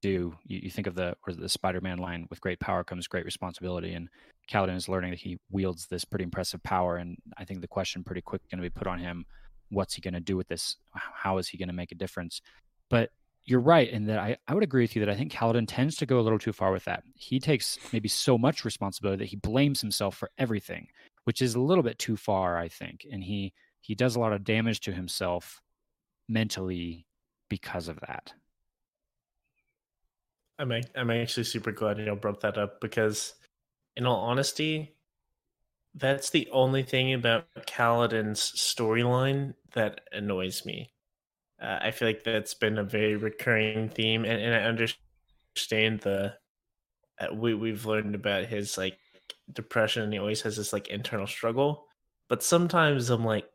do. You, you think of the or the Spider-Man line, "With great power comes great responsibility," and Kaladin is learning that he wields this pretty impressive power. And I think the question pretty quick going to be put on him: What's he going to do with this? How is he going to make a difference? But you're right in that I, I would agree with you that I think Kaladin tends to go a little too far with that. He takes maybe so much responsibility that he blames himself for everything, which is a little bit too far, I think. And he he does a lot of damage to himself mentally because of that. I'm I'm actually super glad you brought that up because, in all honesty, that's the only thing about Kaladin's storyline that annoys me. Uh, I feel like that's been a very recurring theme, and, and I understand the uh, we we've learned about his like depression, and he always has this like internal struggle. But sometimes I'm like,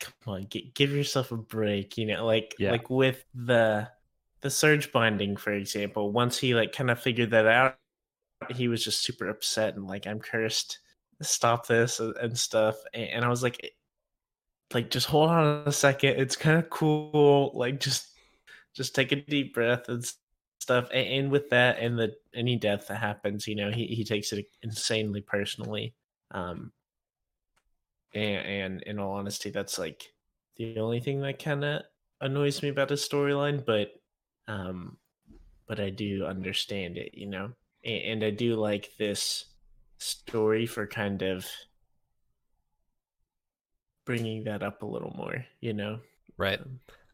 come on, give yourself a break, you know, like Yeah. like with the the surge binding, for example. Once he like kind of figured that out, he was just super upset and like, I'm cursed. Stop this and, and stuff. And, I was like, like just hold on a second. It's kind of cool. Like just just take a deep breath and stuff. And, with that, and the any death that happens, you know, he he takes it insanely personally. Um, and, and in all honesty, that's like the only thing that kind of annoys me about his storyline. But um, but I do understand it, you know, and, and I do like this story for kind of bringing that up a little more, you know. Right.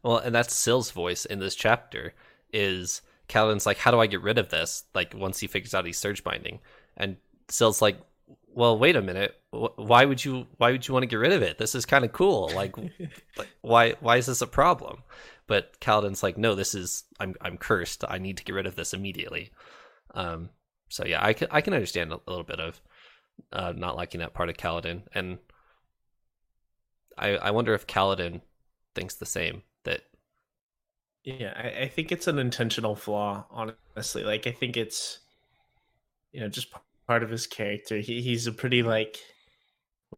Well, and that's Syl's voice in this chapter is Kaladin's like, how do I get rid of this? Like once he figures out he's surge binding, and Syl's like, well, wait a minute. Why would you? Why would you want to get rid of it? This is kind of cool. Like, (laughs) like, why? Why is this a problem? But Kaladin's like, no, this is. I'm. I'm cursed. I need to get rid of this immediately. Um. So yeah, I can. I can understand a little bit of uh, not liking that part of Kaladin, and I. I wonder if Kaladin thinks the same. That Yeah, I, I think it's an intentional flaw, honestly. Like I think it's you know, just part of his character. He he's a pretty like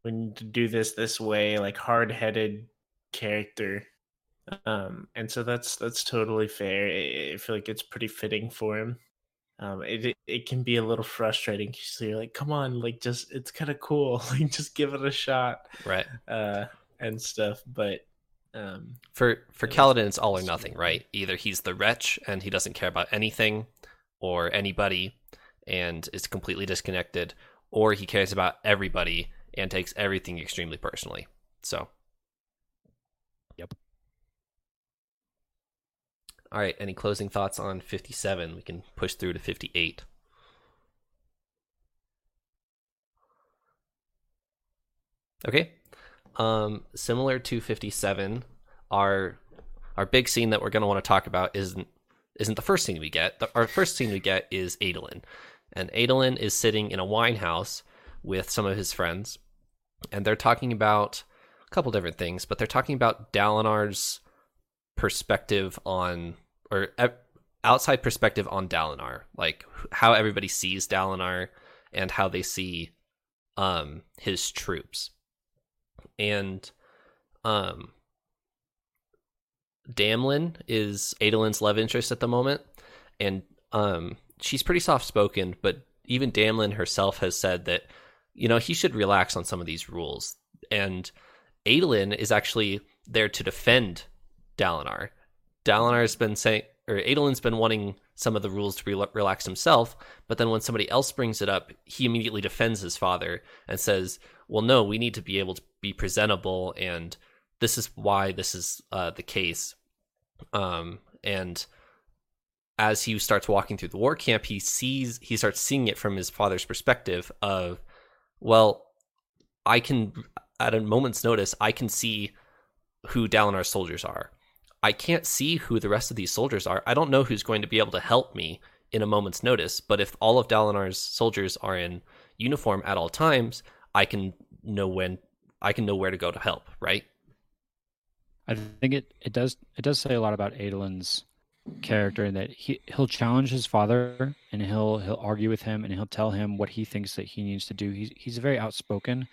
when to do this this way, like hard headed character. Um and so that's that's totally fair. I, I feel like it's pretty fitting for him. Um it it, it can be a little frustrating because you're like, come on, like just it's kinda cool. (laughs) Like just give it a shot. right. Uh and stuff. But um For for Kaladin, it's all or nothing, right? Either he's the wretch and he doesn't care about anything or anybody and is completely disconnected, or he cares about everybody and takes everything extremely personally. So. All right. Any closing thoughts on 57? We can push through to 58. Okay. Um, similar to 57, our our big scene that we're going to want to talk about isn't isn't the first scene we get. The, our first scene we get is Adolin, and Adolin is sitting in a wine house with some of his friends, and they're talking about a couple different things, but they're talking about Dalinar's perspective on or outside perspective on Dalinar, like how everybody sees Dalinar and how they see um his troops. And um Damlin is Adolin's love interest at the moment, and um, she's pretty soft spoken. But even Damlin herself has said that you know he should relax on some of these rules. And Adolin is actually there to defend Dalinar. Dalinar's been saying, or Adolin's been wanting some of the rules to be relaxed himself, but then when somebody else brings it up, he immediately defends his father and says, "Well, no, we need to be able to be presentable and." this is why this is uh, the case. Um, and as he starts walking through the war camp, he sees he starts seeing it from his father's perspective of, well, I can at a moment's notice I can see who Dalinar's soldiers are. I can't see who the rest of these soldiers are. I don't know who's going to be able to help me in a moment's notice. But if all of Dalinar's soldiers are in uniform at all times, I can know when I can know where to go to help. Right? I think it, it does it does say a lot about Adolin's character in that he he'll challenge his father and he'll he'll argue with him and he'll tell him what he thinks that he needs to do. He's he's very outspoken.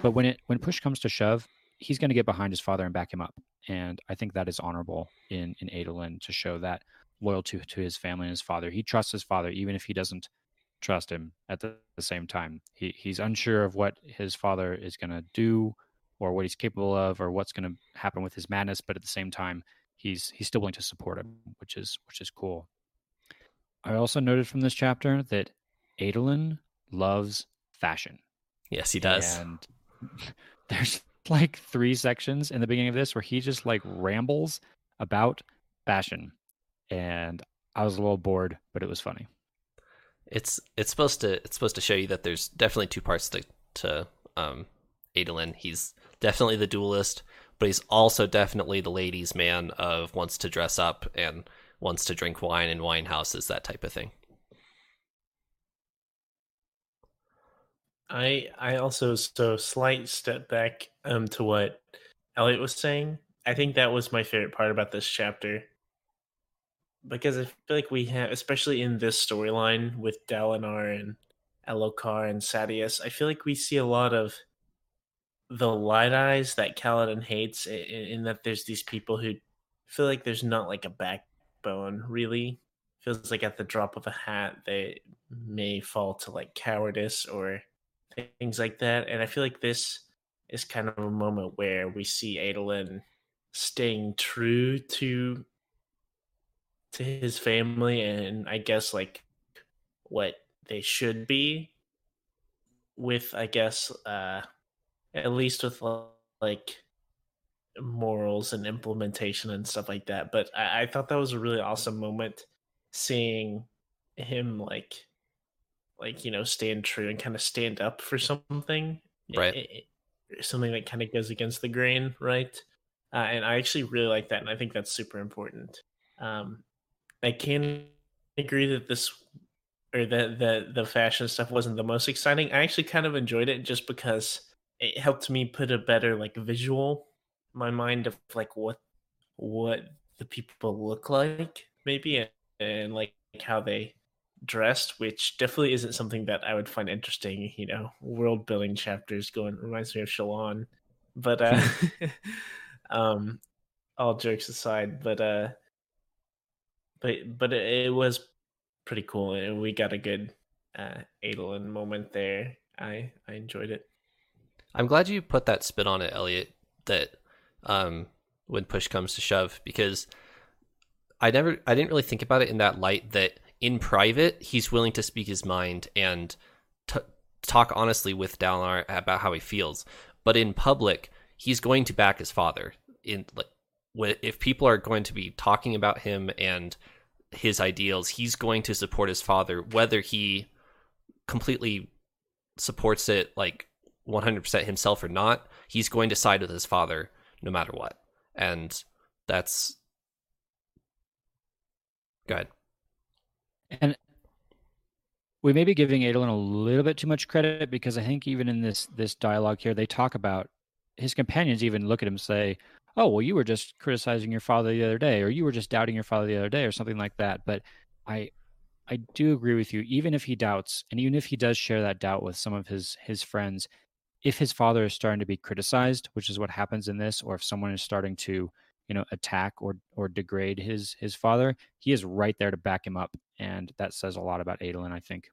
But when it when push comes to shove, he's going to get behind his father and back him up. And I think that is honorable in in Adolin to show that loyalty to, to his family and his father. He trusts his father even if he doesn't trust him at the, the same time. He he's unsure of what his father is going to do or what he's capable of or what's going to happen with his madness but at the same time he's he's still willing to support him which is which is cool i also noted from this chapter that adolin loves fashion yes he does and (laughs) there's like three sections in the beginning of this where he just like rambles about fashion and i was a little bored but it was funny it's it's supposed to it's supposed to show you that there's definitely two parts to to um Adolin. He's definitely the duelist, but he's also definitely the ladies' man of wants to dress up and wants to drink wine in wine houses, that type of thing. I I also so slight step back um to what Elliot was saying. I think that was my favorite part about this chapter. Because I feel like we have especially in this storyline with Dalinar and Elhokar and Sadeas, I feel like we see a lot of the light eyes that Kaladin hates in, in, that there's these people who feel like there's not like a backbone really feels like at the drop of a hat they may fall to like cowardice or things like that and i feel like this is kind of a moment where we see adolin staying true to to his family and i guess like what they should be with i guess uh at least with like morals and implementation and stuff like that. But I, I thought that was a really awesome moment seeing him like like you know stand true and kind of stand up for something. Right. It, it, something that kind of goes against the grain right? Uh, and i actually really like that and i think that's super important. Um i can agree that this or that the the fashion stuff wasn't the most exciting. I actually kind of enjoyed it just because it helped me put a better like visual my mind of like what what the people look like maybe and, and like how they dressed which definitely isn't something that i would find interesting you know world building chapters going reminds me of Shallan, but uh (laughs) um all jokes aside but uh but but it, it was pretty cool and we got a good uh adolin moment there i i enjoyed it I'm glad you put that spin on it, Elliot. That um, when push comes to shove, because I never, I didn't really think about it in that light. That in private, he's willing to speak his mind and t- talk honestly with Dalinar about how he feels, but in public, he's going to back his father. In like, if people are going to be talking about him and his ideals, he's going to support his father, whether he completely supports it like 100% himself or not, he's going to side with his father no matter what. And that's. Go ahead. And we may be giving Adolin a little bit too much credit because I think even in this this dialogue here, they talk about his companions even look at him say, "Oh, well, you were just criticizing your father the other day, or you were just doubting your father the other day, or something like that." But I, I do agree with you. Even if he doubts, and even if he does share that doubt with some of his his friends, if his father is starting to be criticized, which is what happens in this, or if someone is starting to you know attack or or degrade his his father, he is right there to back him up, and that says a lot about Adolin, I think.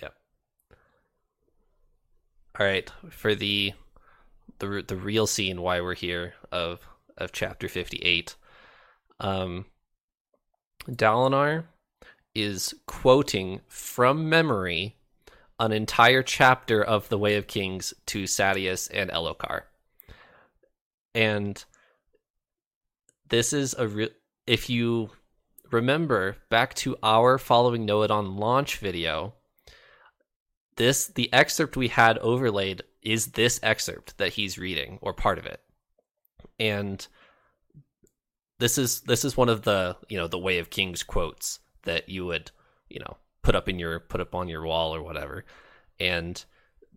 Yeah. All right, for the the the real scene why we're here of of chapter 58. Um Dalinar is quoting from memory an entire chapter of The Way of Kings to Sadeas and Elhokar. And this is a real if you remember back to our following know it on launch video, this the excerpt we had overlaid is this excerpt that he's reading or part of it. And this is this is one of the, you know, the Way of Kings quotes that you would, you know, put up in your put up on your wall or whatever. And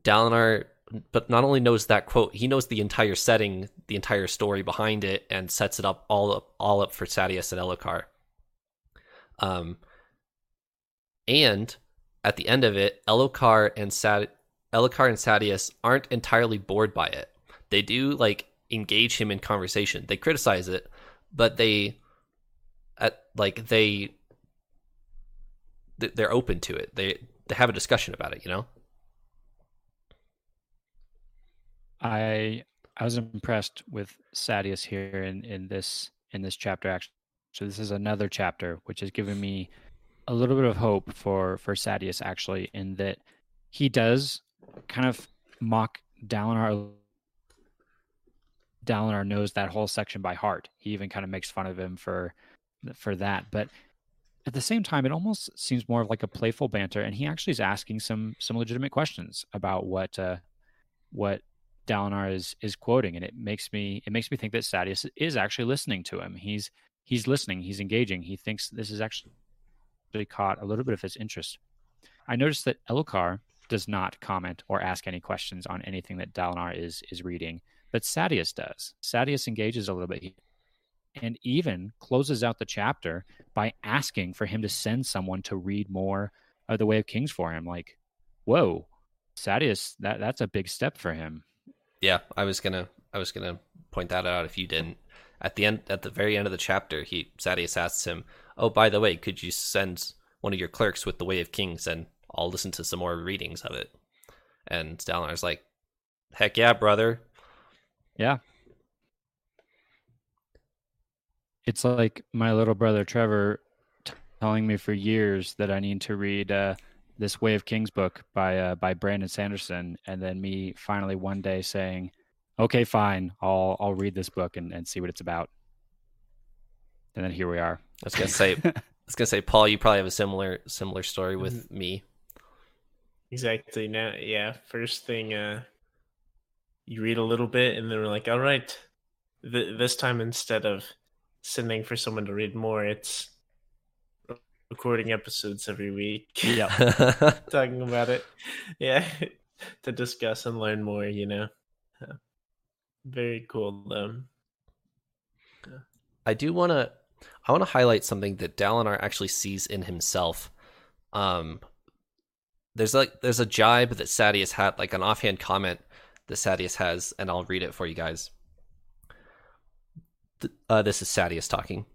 Dalinar but not only knows that quote, he knows the entire setting, the entire story behind it, and sets it up all up all up for Sadeas and Elhokar. Um, and at the end of it, Elhokar and Sad Elhokar and Sadeas aren't entirely bored by it. They do like engage him in conversation. They criticize it, but they at like they they're open to it. They they have a discussion about it, you know? I I was impressed with Sadeas here in in this in this chapter actually. So this is another chapter which has given me a little bit of hope for for Sadeas actually in that he does kind of mock Dalinar Dalinar knows that whole section by heart. He even kind of makes fun of him for for that, but at the same time it almost seems more of like a playful banter and he actually is asking some some legitimate questions about what uh what Dalinar is is quoting, and it makes me it makes me think that Sadeas is actually listening to him. He's he's listening. He's engaging. He thinks this is actually caught a little bit of his interest. I noticed that Elhokar does not comment or ask any questions on anything that Dalinar is is reading, but Sadeas does. Sadeas engages a little bit and even closes out the chapter by asking for him to send someone to read more of the Way of Kings for him. Like, whoa, Sadeas, that that's a big step for him. Yeah, I was gonna I was gonna point that out if you didn't. At the end at the very end of the chapter, he Sadeas asks him, Oh, by the way, could you send one of your clerks with the Way of Kings and I'll listen to some more readings of it. And Dalinar's like, Heck yeah, brother. Yeah. It's like my little brother Trevor t- telling me for years that I need to read uh, this Way of Kings book by uh, by Brandon Sanderson, and then me finally one day saying, "Okay, fine, I'll I'll read this book and, and see what it's about." And then here we are. I was gonna say, I was gonna say, Paul, you probably have a similar similar story with mm-hmm. me. Exactly. Now, yeah. First thing, uh, you read a little bit, and then we're like, "All right." Th- this time, instead of sending for someone to read more, it's recording episodes every week. Yeah. (laughs) Talking about it. Yeah. (laughs) to discuss and learn more, you know. Very cool though. Yeah. I do want to I want to highlight something that Dalinar actually sees in himself. Um there's like there's a jibe that Sadeas had like an offhand comment that Sadeas has and I'll read it for you guys. Uh, this is Sadeas talking.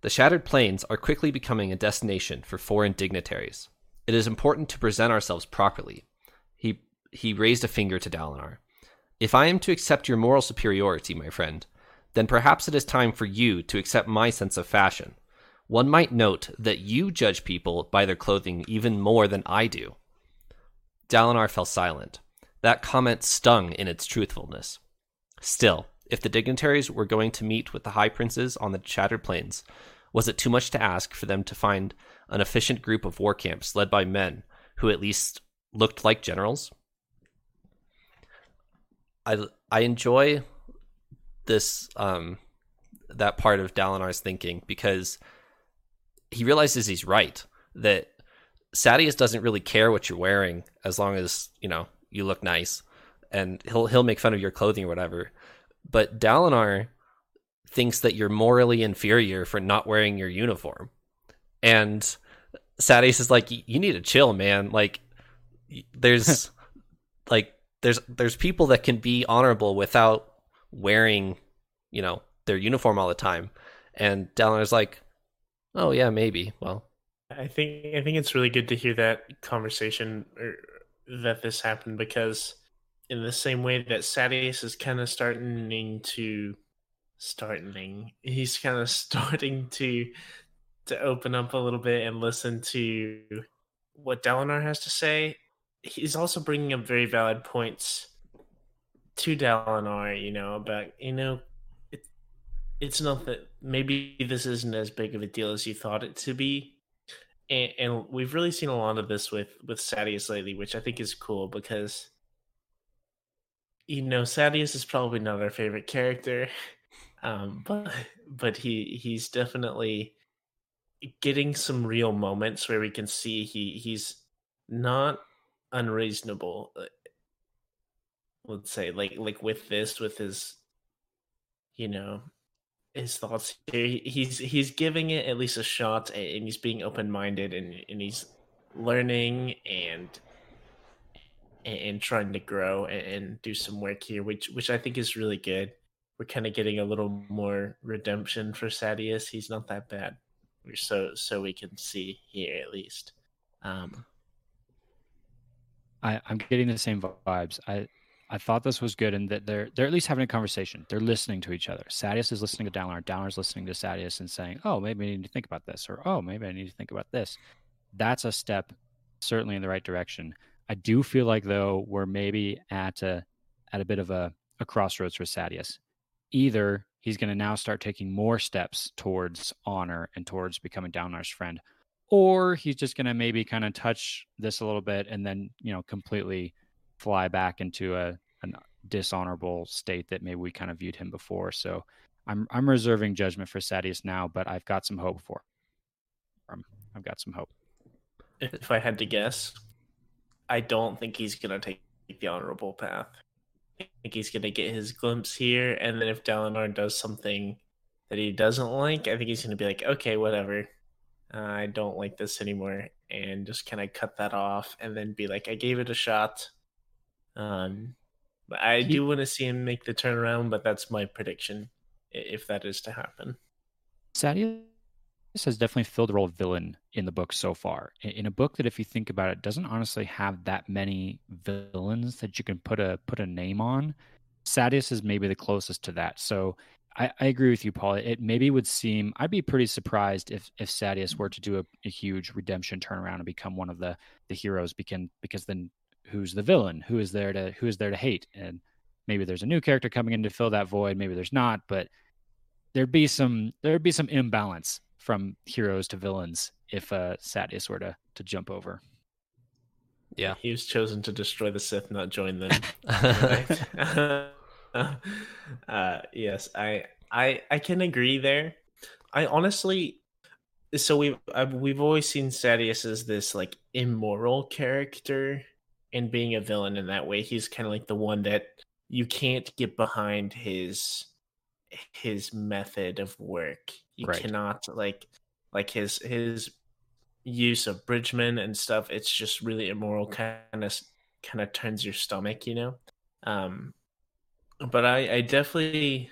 The Shattered Plains are quickly becoming a destination for foreign dignitaries. It is important to present ourselves properly. He he raised a finger to Dalinar. If I am to accept your moral superiority, my friend, then perhaps it is time for you to accept my sense of fashion. One might note that you judge people by their clothing even more than I do. Dalinar fell silent. That comment stung in its truthfulness. Still, if the dignitaries were going to meet with the high princes on the Shattered Plains, was it too much to ask for them to find an efficient group of war camps led by men who at least looked like generals? I I enjoy this um that part of Dalinar's thinking because he realizes he's right that Sadeas doesn't really care what you're wearing as long as you know you look nice, and he'll he'll make fun of your clothing or whatever. But Dalinar thinks that you're morally inferior for not wearing your uniform, and Sadeas is like, you need to chill, man. Like, there's (laughs) like there's there's people that can be honorable without wearing, you know, their uniform all the time. And Dalinar's like, oh yeah, maybe. Well, I think I think it's really good to hear that conversation or that this happened because in the same way that Sadeas is kind of starting to starting he's kind of (laughs) starting to to open up a little bit and listen to what Dalinar has to say. He's also bringing up very valid points to Dalinar, you know, about you know, it, it's not that maybe this isn't as big of a deal as you thought it to be, and, and we've really seen a lot of this with with Sadeas lately, which I think is cool because you know Sadeas is probably not our favorite character, (laughs) um, (laughs) but but he he's definitely getting some real moments where we can see he he's not unreasonable. Uh, let's say like like with this with his you know his thoughts here. He's he's giving it at least a shot, and he's being open minded, and and he's learning and and trying to grow and do some work here, which which I think is really good. We're kind of getting a little more redemption for Sadeas. He's not that bad, so so we can see here at least. Um, I, I'm getting the same vibes. I I thought this was good and that they're they're at least having a conversation. They're listening to each other. Sadeas is listening to Dalinar. Dalinar's listening to Sadeas and saying, "Oh, maybe I need to think about this," or "Oh, maybe I need to think about this." That's a step certainly in the right direction. I do feel like though we're maybe at a at a bit of a, a crossroads for Sadeas. Either he's going to now start taking more steps towards honor and towards becoming Dalinar's friend, or he's just going to maybe kind of touch this a little bit and then you know completely fly back into a an dishonorable state that maybe we kind of viewed him before. So I'm I'm reserving judgment for Sadeas now, but I've got some hope for him. I've got some hope. If I had to guess, I don't think he's gonna take the honorable path. I think he's gonna get his glimpse here, and then if Dalinar does something that he doesn't like, I think he's gonna be like, okay, whatever. I don't like this anymore, and just kind of cut that off, and then be like, I gave it a shot um, I he, do want to see him make the turnaround, but that's my prediction if that is to happen. Sadeas has definitely filled the role of villain in the book so far. In a book that, if you think about it, doesn't honestly have that many villains that you can put a put a name on. Sadeas is maybe the closest to that. So I, I, agree with you, Paul. It maybe would seem I'd be pretty surprised if if Sadeas were to do a, a, huge redemption turnaround and become one of the the heroes, because because then who's the villain, who is there to who is there to hate, and maybe there's a new character coming in to fill that void. Maybe there's not, but there'd be some there'd be some imbalance from heroes to villains if uh, Sadeas were to to jump over. Yeah, he was chosen to destroy the Sith, not join them. (laughs) (laughs) (laughs) uh, yes, I I I can agree there. I honestly, so we've I've, we've always seen Sadeas as this like immoral character and being a villain in that way. He's kind of like the one that you can't get behind his his method of work. You right. cannot like like his his use of bridgemen and stuff. It's just really immoral. Kind of kind of turns your stomach, you know. Um, but I I definitely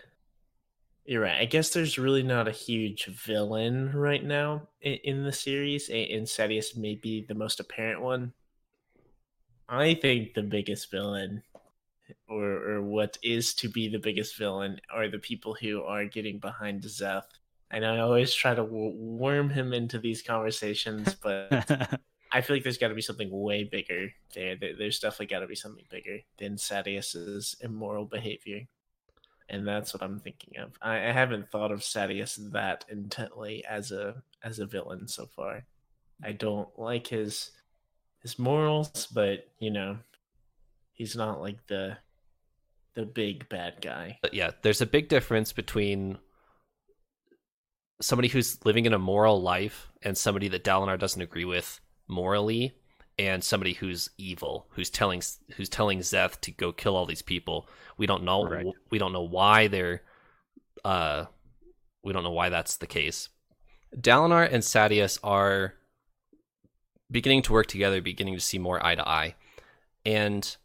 you're right. I guess there's really not a huge villain right now in, in the series, and Sadeas may be the most apparent one. I think the biggest villain, or or what is to be the biggest villain, are the people who are getting behind Szeth. And I always try to w- worm him into these conversations, but (laughs) I feel like there's got to be something way bigger there. There's definitely got to be something bigger than Sadeas's immoral behavior, and that's what I'm thinking of. I, I haven't thought of Sadeas that intently as a as a villain so far. I don't like his his morals, but you know, he's not like the the big bad guy. But yeah, there's a big difference between somebody who's living in a moral life and somebody that Dalinar doesn't agree with morally and somebody who's evil who's telling who's telling Szeth to go kill all these people. We don't know right. we don't know why they're uh we don't know why that's the case. Dalinar and Sadeas are beginning to work together beginning to see more eye to eye. And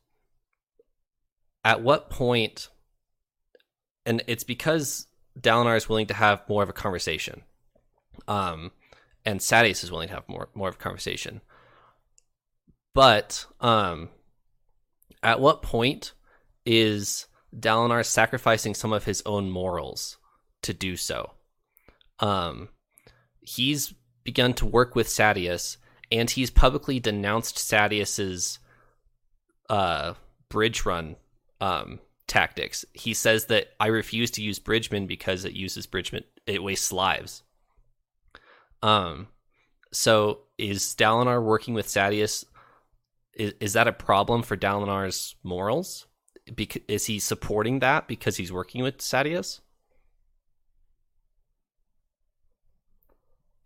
at what point and it's because Dalinar is willing to have more of a conversation. Um and Sadeas is willing to have more more of a conversation but um, at what point is Dalinar sacrificing some of his own morals to do so? Um, he's begun to work with Sadeas, and he's publicly denounced Sadeas's uh, bridge run um, tactics. He says that I refuse to use Bridgeman because it uses Bridgeman, it wastes lives. Um, so is Dalinar working with Sadeas is, is that a problem for Dalinar's morals? Because, is he supporting that because he's working with Sadeas?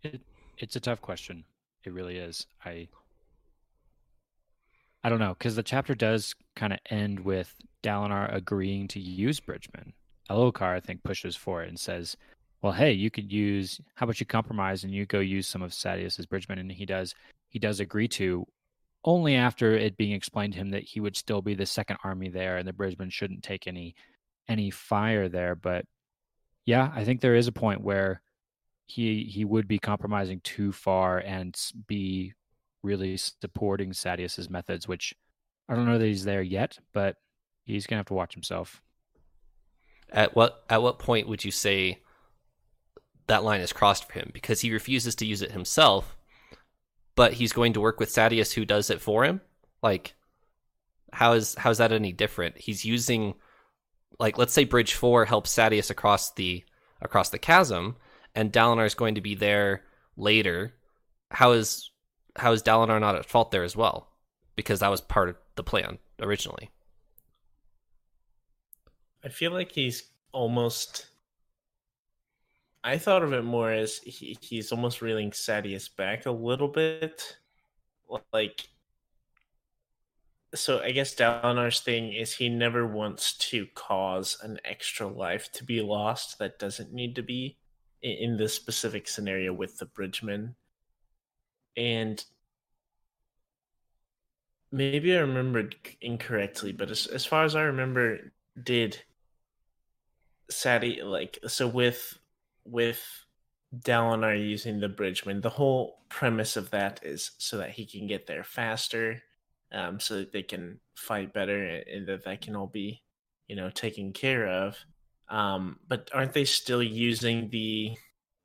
It, it's a tough question. It really is. I I don't know because the chapter does kind of end with Dalinar agreeing to use Bridgeman. Elhokar, I think, pushes for it and says, "Well, hey, you could use. How about you compromise and you go use some of Sadeas's Bridgeman?" And he does. He does agree to only after it being explained to him that he would still be the second army there and the Bridgeman shouldn't take any any fire there. But yeah, I think there is a point where he he would be compromising too far and be really supporting Sadeas's methods, which I don't know that he's there yet, but he's gonna have to watch himself. At what at what point would you say that line is crossed for him? Because he refuses to use it himself, but he's going to work with Sadeas who does it for him. Like, how is how is that any different? He's using, like, let's say Bridge Four helps Sadeas across the across the chasm, and Dalinar is going to be there later. How is how is Dalinar not at fault there as well? Because that was part of the plan originally. I feel like he's almost I thought of it more as he, he's almost reeling Sadeas back a little bit. Like, so I guess Dalinar's thing is he never wants to cause an extra life to be lost that doesn't need to be in, in this specific scenario with the Bridgeman. And maybe I remembered incorrectly, but as, as far as I remember, did Sadie like so with with Dalinar using the Bridgeman, the whole premise of that is so that he can get there faster, um, so that they can fight better and that that can all be, you know, taken care of. Um, but aren't they still using the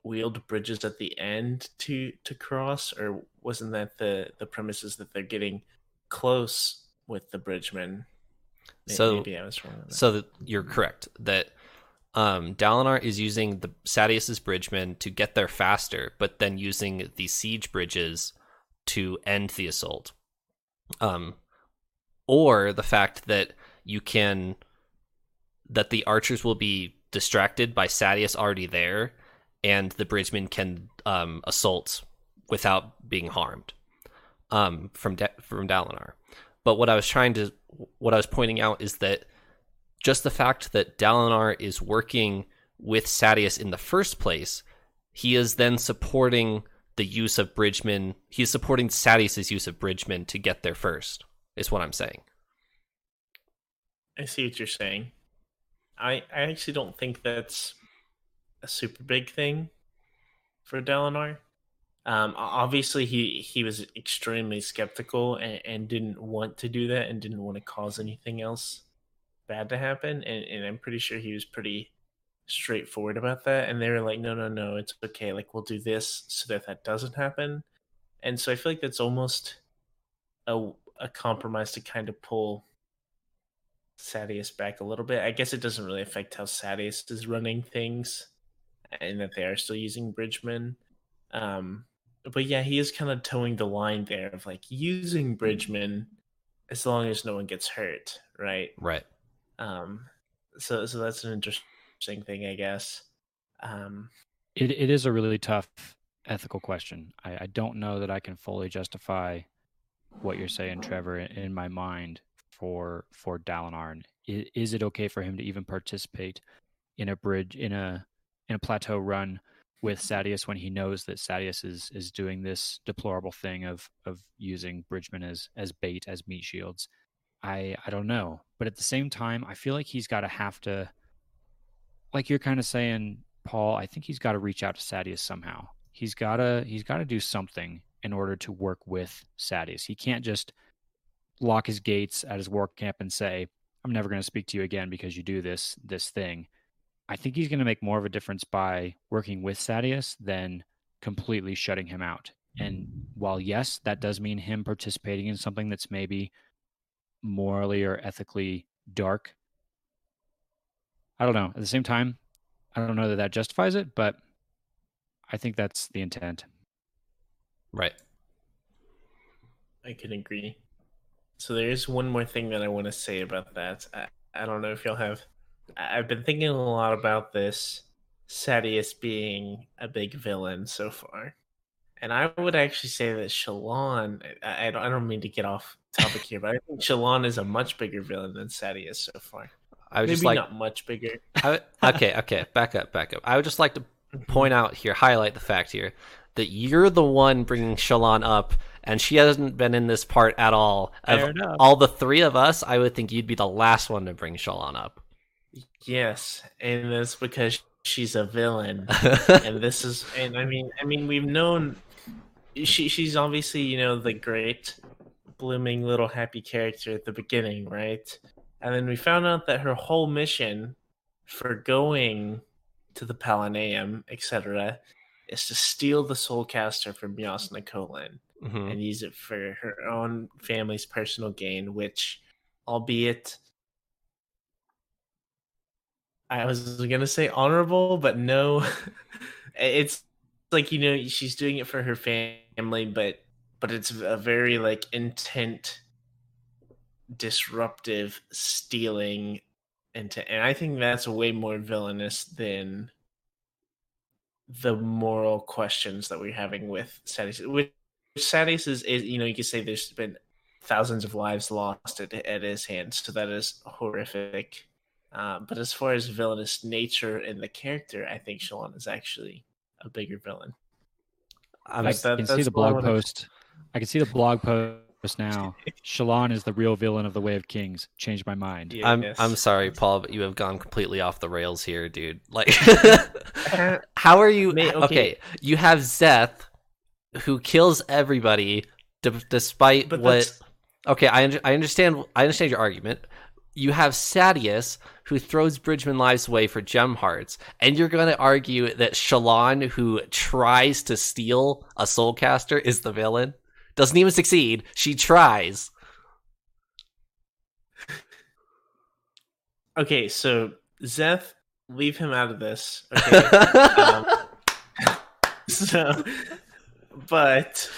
wheeled bridges at the end to to cross, or wasn't that the the premises that they're getting close with the Bridgeman? Maybe, so maybe I was wrong. So that you're correct that um, Dalinar is using the Sadeas's bridgemen to get there faster, but then using the siege bridges to end the assault. Um, or the fact that you can that the archers will be distracted by Sadeas already there, and the bridgemen can um, assault without being harmed um, from De- from Dalinar. But what I was trying to what I was pointing out is that just the fact that Dalinar is working with Sadeas in the first place, he is then supporting the use of Bridgeman. He's supporting Sadeas' use of Bridgman to get there first, is what I'm saying. I see what you're saying. I, I actually don't think that's a super big thing for Dalinar. Um, obviously, he, he was extremely skeptical and, and didn't want to do that and didn't want to cause anything else bad to happen, and, and I'm pretty sure he was pretty straightforward about that. And they were like, no, no, no, it's okay. Like we'll do this so that that doesn't happen. And so I feel like that's almost a a compromise to kind of pull Sadeas back a little bit. I guess it doesn't really affect how Sadeas is running things, and that they are still using Bridgman. Um, but yeah, he is kind of towing the line there of like using Bridgman as long as no one gets hurt, right? Right. Um, so so that's an interesting thing, I guess. Um, It it is a really tough ethical question. I, I don't know that I can fully justify what you're saying, Trevor, in, in my mind for for Dalinar. Is, is it okay for him to even participate in a bridge in a in a plateau run with Sadeas when he knows that Sadeas is is doing this deplorable thing of of using Bridgman as as bait as meat shields? I I don't know, but at the same time, I feel like he's got to have to, like you're kind of saying, Paul. I think he's got to reach out to Sadeas somehow. He's gotta he's got to do something in order to work with Sadeas. He can't just lock his gates at his work camp and say, "I'm never going to speak to you again because you do this this thing." I think he's going to make more of a difference by working with Sadeas than completely shutting him out. And while yes, that does mean him participating in something that's maybe morally or ethically dark, I don't know. At the same time, I don't know that that justifies it, but I think that's the intent. Right. I can agree. So there's one more thing that I want to say about that. I, I don't know if y'all have. I- I've been thinking a lot about this Sadeas being a big villain so far, and I would actually say that Shallan. I, I don't. I don't mean to get off topic here, but I think Shallan is a much bigger villain than Sadeas so far. I would Maybe just like not much bigger. I okay, okay, back up, back up. I would just like to mm-hmm. point out here, highlight the fact here that you're the one bringing Shallan up, and she hasn't been in this part at all. Of all the three of us, I would think you'd be the last one to bring Shallan up. Yes, and that's because she's a villain. (laughs) and this is and i mean i mean we've known she she's obviously you know the great blooming little happy character at the beginning right and then we found out that her whole mission for going to the Palanaeum, etc is to steal the soulcaster from Jasnah Kholin Mhm. and use it for her own family's personal gain, which, albeit, I was gonna say honorable, but no, (laughs) it's like you know she's doing it for her family, but but it's a very like intent, disruptive stealing, into, and I think that's way more villainous than the moral questions that we're having with Sadeas. Which Sadeas is, is, you know, you could say there's been thousands of lives lost at, at his hands, so that is horrific. Uh, but as far as villainous nature and the character, I think Shallan is actually a bigger villain. I'm, Like that- I can see the blog post. I can see the blog post now. Shallan is the real villain of the Way of Kings. Changed my mind. I'm I'm sorry, Paul, but you have gone completely off the rails here, dude. Like, uh, (laughs) how are you? May- okay. okay. you have Szeth, who kills everybody, d- despite But what. that's- Okay, I un- I understand. I understand your argument. You have Sadeas, who throws Bridgman lives away for gem hearts, and you're going to argue that Shallan, who tries to steal a soulcaster, is the villain. Doesn't even succeed. She tries. Okay, so Szeth, leave him out of this. Okay. (laughs) um, (laughs) so, but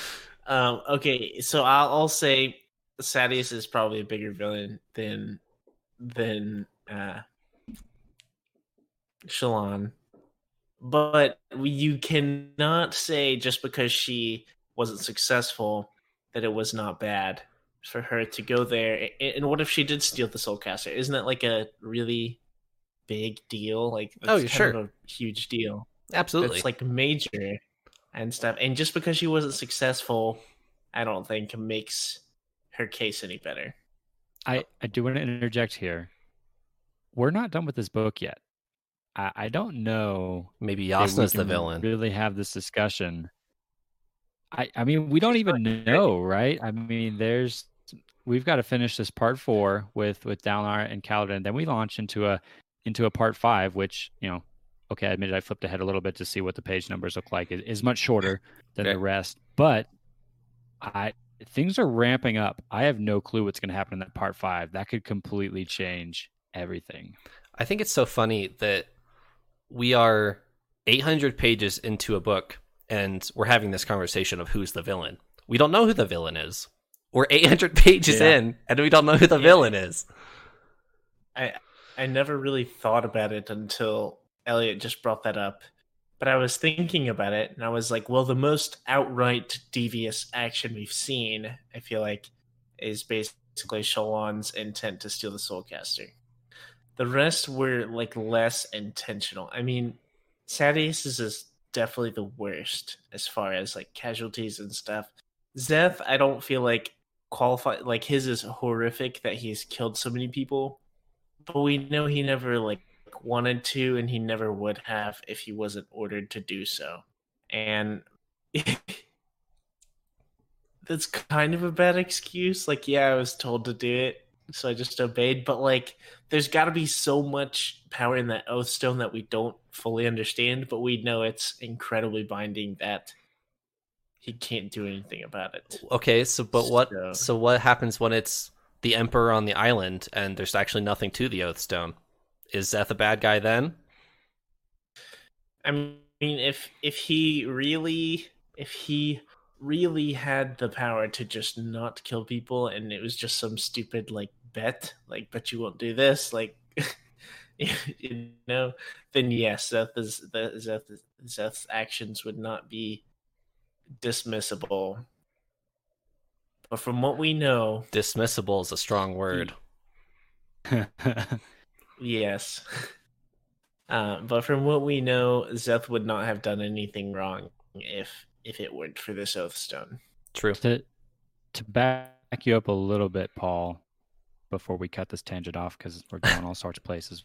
um, okay, so I'll, I'll say Sadeas is probably a bigger villain than than uh, Shallan, but you cannot say just because she wasn't successful that it was not bad for her to go there. And what if she did steal the Soulcaster? Isn't that like a really big deal? Like, oh, that's Oh, kind sure. of a huge deal. Absolutely. It's like major and stuff. And just because she wasn't successful, I don't think makes her case any better. I, I do want to interject here. We're not done with this book yet. I, I don't know. Maybe that Jasnah's the can villain. Really have this discussion. I I mean we don't even know, right? I mean there's we've got to finish this part four with with Dalinar and Kaladin. Then we launch into a into a part five, which you know, okay, I admit I flipped ahead a little bit to see what the page numbers look like. It is much shorter than Okay. the rest, but I things are ramping up. I have no clue what's going to happen in that part five. That could completely change everything. I think it's so funny that we are 800 pages into a book and we're having this conversation of who's the villain. We don't know who the villain is. We're 800 (laughs) pages Yeah. in and we don't know who the Yeah. villain is. I I never really thought about it until Elliot just brought that up. But I was thinking about it and I was like, well, the most outright devious action we've seen, I feel like, is basically Shallan's intent to steal the Soulcaster. The rest were like less intentional. I mean, Sadeas is definitely the worst as far as like casualties and stuff. Szeth, I don't feel like qualified. Like his is horrific that he's killed so many people, but we know he never like wanted to, and he never would have if he wasn't ordered to do so. And (laughs) that's kind of a bad excuse. Like, yeah, I was told to do it, so I just obeyed. But like, there's got to be so much power in that oath stone that we don't fully understand, but we know it's incredibly binding that he can't do anything about it. Okay, so but what? So- So what happens when it's the emperor on the island and there's actually nothing to the oath stone? Is Szeth a bad guy then? I mean, if if he really, if he really had the power to just not kill people, and it was just some stupid like bet, like bet you won't do this, like (laughs) you know, then yes, Szeth is the Szeth Szeth's actions would not be dismissible. But from what we know, Dismissible is a strong word. (laughs) yes. Uh, but from what we know, Szeth would not have done anything wrong if if it weren't for this oath stone. True. to to back you up a little bit, Paul, before we cut this tangent off because we're going all sorts of places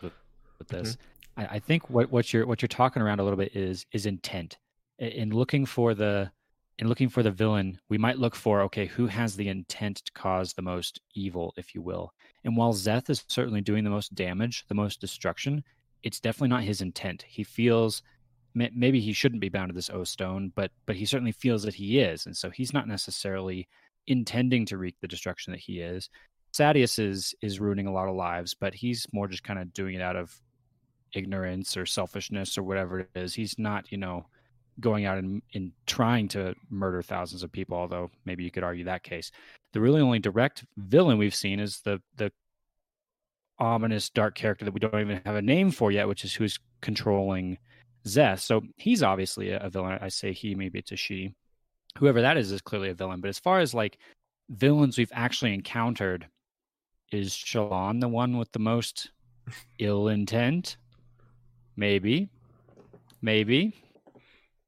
with, with this. Mm-hmm. I, I think what, what you're what you're talking around a little bit is is intent. I- In looking for the in looking for the villain, we might look for okay, who has the intent to cause the most evil, if you will. And while Szeth is certainly doing the most damage, the most destruction, it's definitely not his intent. He feels may- maybe he shouldn't be bound to this O stone, but but he certainly feels that he is, and so he's not necessarily intending to wreak the destruction that he is. Sadeas is is ruining a lot of lives, but he's more just kind of doing it out of ignorance or selfishness or whatever it is. He's not, you know, going out and, and trying to murder thousands of people, although maybe you could argue that case. The really only direct villain we've seen is the the ominous dark character that we don't even have a name for yet, which is who's controlling Szeth. So he's obviously a, a villain. I say he, maybe it's a she. Whoever that is is clearly a villain. But as far as like villains we've actually encountered, is Shallan the one with the most (laughs) ill intent? Maybe. Maybe.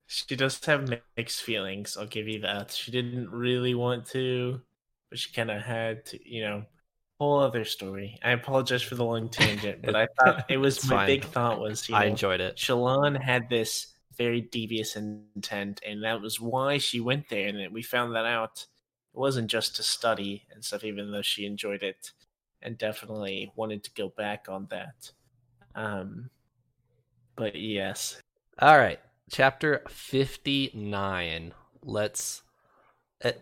She does have mixed feelings. I'll give you that. She didn't really want to, but she kind of had to. You know, whole other story. I apologize for the long tangent, but I thought (laughs) it was my fine. big thought was you I enjoyed it. Shallan had this very devious intent, and that was why she went there. And we found that out. It wasn't just to study and stuff, even though she enjoyed it and definitely wanted to go back on that. Um, but yes, All right, chapter fifty-nine. Let's,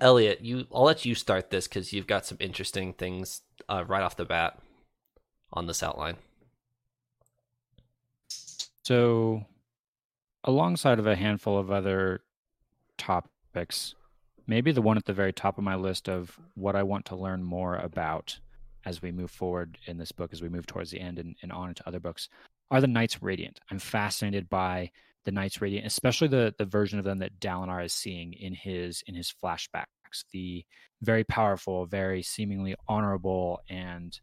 Elliot. You, I'll let you start this because you've got some interesting things uh, right off the bat on this outline. So, alongside of a handful of other topics, maybe the one at the very top of my list of what I want to learn more about as we move forward in this book, as we move towards the end and, and on into other books, are the Knights Radiant. I'm fascinated by the Knights Radiant, especially the the version of them that Dalinar is seeing in his in his The very powerful, very seemingly honorable and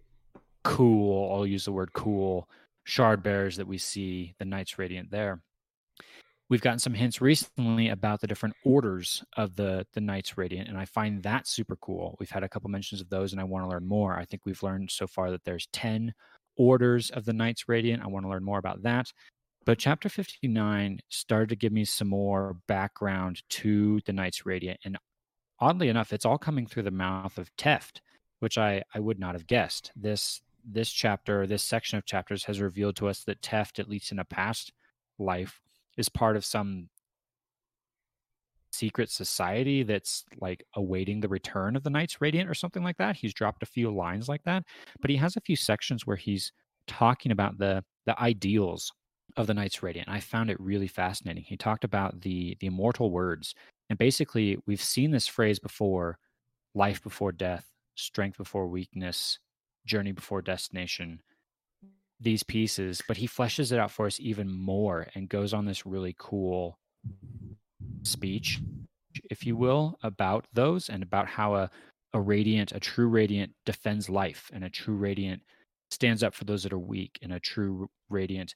cool. I'll use the word cool shard bearers that we see the knights radiant there. We've gotten some hints recently about the different orders of the the knights radiant and i find that super cool. We've had a couple mentions of those and i want to learn more. I think we've learned so far that there's 10 orders of the knights radiant. I want to learn more about that. But chapter 59 started to give me some more background to the knights radiant and oddly enough it's all coming through the mouth of teft which i i would not have guessed this this chapter, this section of chapters has revealed to us that Teft, at least in a past life, is part of some secret society that's like awaiting the return of the Knights Radiant or something like that. He's dropped a few lines like that, but he has a few sections where he's talking about the the ideals of the Knights Radiant. I found it really fascinating. He talked about the the immortal words, and basically we've seen this phrase before: life before death, strength before weakness, journey before destination. these pieces, but he fleshes it out for us even more and goes on this really cool speech, if you will, about those and about how a, a radiant, a true radiant defends life and a true radiant stands up for those that are weak and a true radiant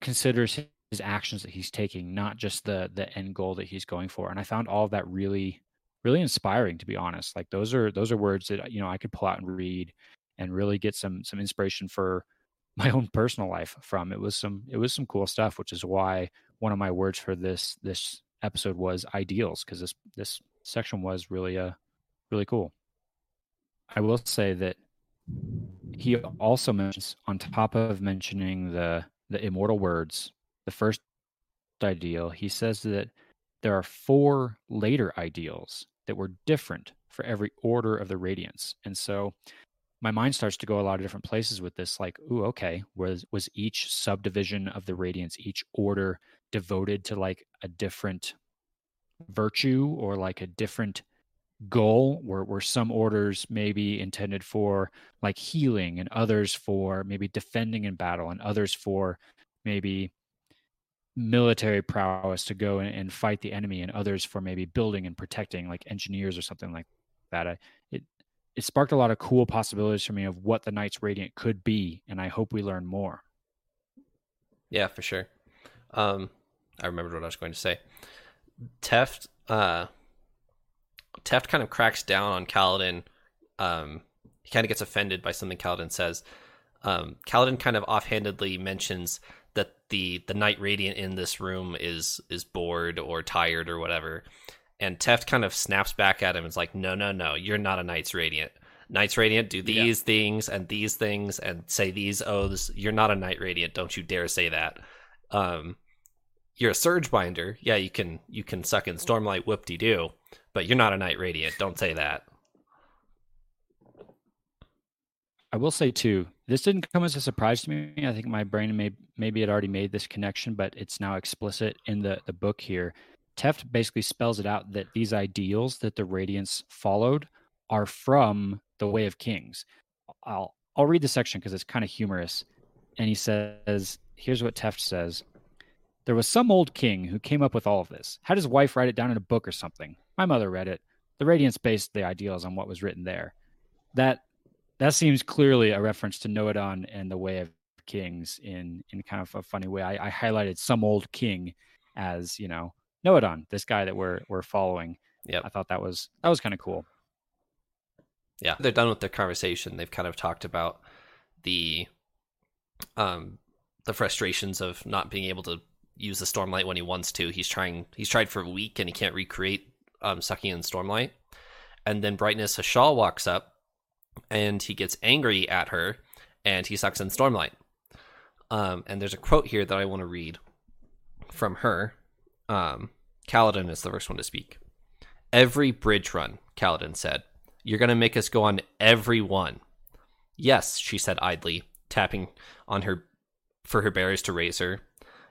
considers his actions that he's taking, not just the the end goal that he's going for. And I found all of that really, really inspiring to be honest. Like those are those are words that you know I could pull out and read and really get some some inspiration for (laughs) my own personal life from. It was some it was some cool stuff, which is why one of my words for this this episode was ideals because this this section was really uh really cool. I will say that he also mentions on top of mentioning the the immortal words, the first ideal, he says that there are four later ideals that were different for every order of the radiance. And so my mind starts to go a lot of different places with this like ooh okay was was each subdivision of the radiance each order devoted to like a different virtue or like a different goal where, where some orders may be intended for like healing and others for maybe defending in battle and others for maybe military prowess to go and, and fight the enemy and others for maybe building and protecting like engineers or something like that I, it it sparked a lot of cool possibilities for me of what the Knights Radiant could be, and I hope we learn more. Yeah, for sure. Um, I remembered what I was going to say. Teft, uh, Teft kind of cracks down on Kaladin. Um, he kind of gets offended by something Kaladin says. Um, Kaladin kind of offhandedly mentions that the the Knight Radiant in this room is is bored or tired or whatever, and Teft kind of snaps back at him and is like, "No, no, no, you're not a Knights Radiant. Knights Radiant do these yeah. things and these things and say these oaths. You're not a Knight Radiant. Don't you dare say that. Um, you're a Surge Binder. Yeah, you can you can suck in Stormlight, whoop de doo, but you're not a Knight Radiant. Don't say that." I will say too, this didn't come as a surprise to me. I think my brain may maybe had already made this connection, but it's now explicit in the the book here Teft basically spells it out that these ideals that the Radiants followed are from the Way of Kings. I'll I'll read the section because it's kind of humorous. And he says, here's what Teft says. There was some old king who came up with all of this. Had his wife write it down in a book or something. My mother read it. The Radiants based the ideals on what was written there. That that seems clearly a reference to Nohadon and the Way of Kings in in kind of a funny way. I, I highlighted some old king as you know Nohadon, this guy that we're we're following. Yeah, I thought that was that was kind of cool. Yeah, they're done with their conversation. They've kind of talked about the um the frustrations of not being able to use the stormlight when he wants to. He's trying he's tried for a week and he can't recreate um sucking in stormlight. And then brightness Hashal walks up and he gets angry at her and he sucks in stormlight. Um and there's a quote here that I want to read from her. Um Kaladin is the first one to speak. Every bridge run, Kaladin said. You're going to make us go on every one. Yes, she said idly, tapping on her for her bearers to raise her.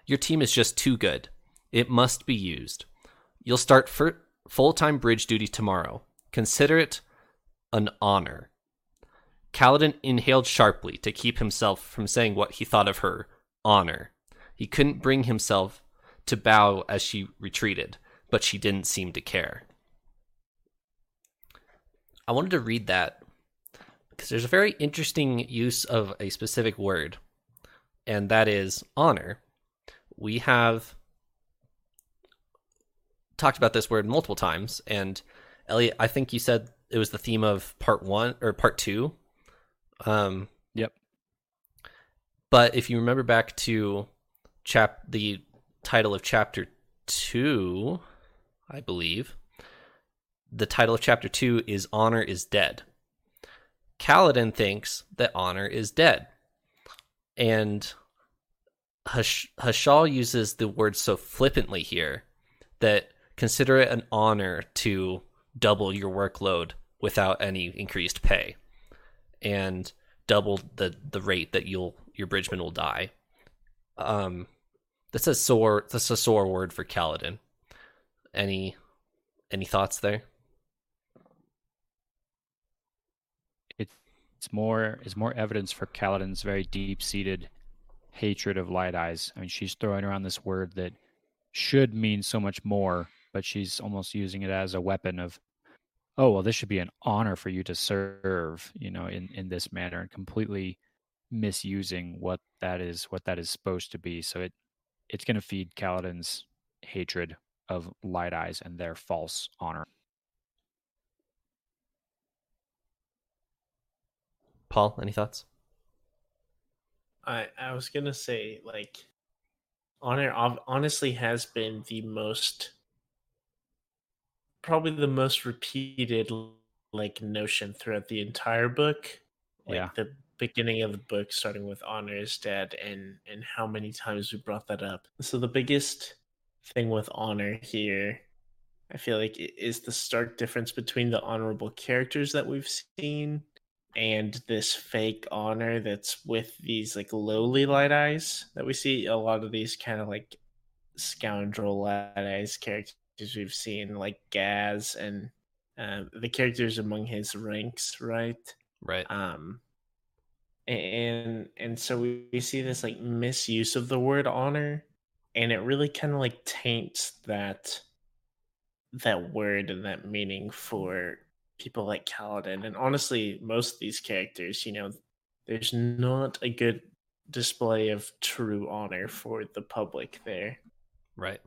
Your team is just too good. It must be used. You'll start full time bridge duty tomorrow. Consider it an honor. Kaladin inhaled sharply to keep himself from saying what he thought of her honor. He couldn't bring himself to bow as she retreated, but she didn't seem to care. I wanted to read that because there's a very interesting use of a specific word, and that is honor. We have talked about this word multiple times, and Elliot, I think you said it was the theme of part one or part two. Um, yep. But if you remember back to chap the title of chapter two, I believe. The title of chapter two is Honor is Dead. Kaladin thinks that honor is dead. And Hash- Hashal uses the word so flippantly here that consider it an honor to double your workload without any increased pay and double the, the rate that you'll your bridgeman will die. Um, that's a sore. That's a sore word for Kaladin. Any any thoughts there? It's it's more is more evidence for Kaladin's very deep seated hatred of light eyes. I mean, she's throwing around this word that should mean so much more, but she's almost using it as a weapon of, oh, well, this should be an honor for you to serve, you know, in, in this manner and completely misusing what that is, what that is supposed to be. So it, it's going to feed Kaladin's hatred of light eyes and their false honor. Paul, any thoughts? I I was gonna say like honor honestly has been the most probably the most repeated like notion throughout the entire book. Like yeah. the beginning of the book starting with honor is dead and and how many times we brought that up. So the biggest thing with honor here I feel like is the stark difference between the honorable characters that we've seen and this fake honor that's with these like lowly light eyes that we see a lot of these kind of like scoundrel light eyes characters we've seen like Gaz and uh, the characters among his ranks right right um and and so we, we see this like misuse of the word honor and it really kind of like taints that that word and that meaning for people like Kaladin, and honestly, most of these characters, you know, there's not a good display of true honor for the public there. Right.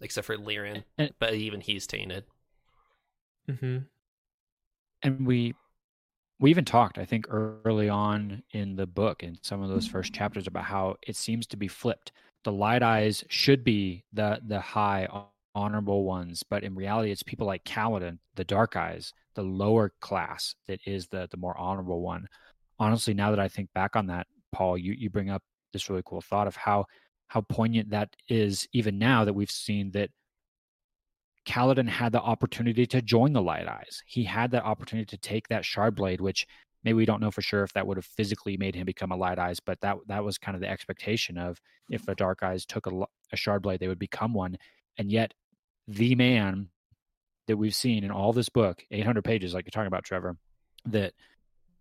Except for Lirin, but even he's tainted. Mm-hmm. And we we even talked, I think, early on in the book in some of those first chapters about how it seems to be flipped. The light eyes should be the the high honorable ones, but in reality, it's people like Kaladin, the dark eyes, the lower class that is the the more honorable one. Honestly, now that I think back on that, Paul, you you bring up this really cool thought of how how poignant that is even now that we've seen that Kaladin had the opportunity to join the Light Eyes. He had that opportunity to take that shard blade, which maybe we don't know for sure if that would have physically made him become a Light Eyes, but that that was kind of the expectation of if mm-hmm. the Dark Eyes took a, a shard blade, they would become one. And yet, the man that we've seen in all this book, 800 pages, like you're talking about, Trevor, that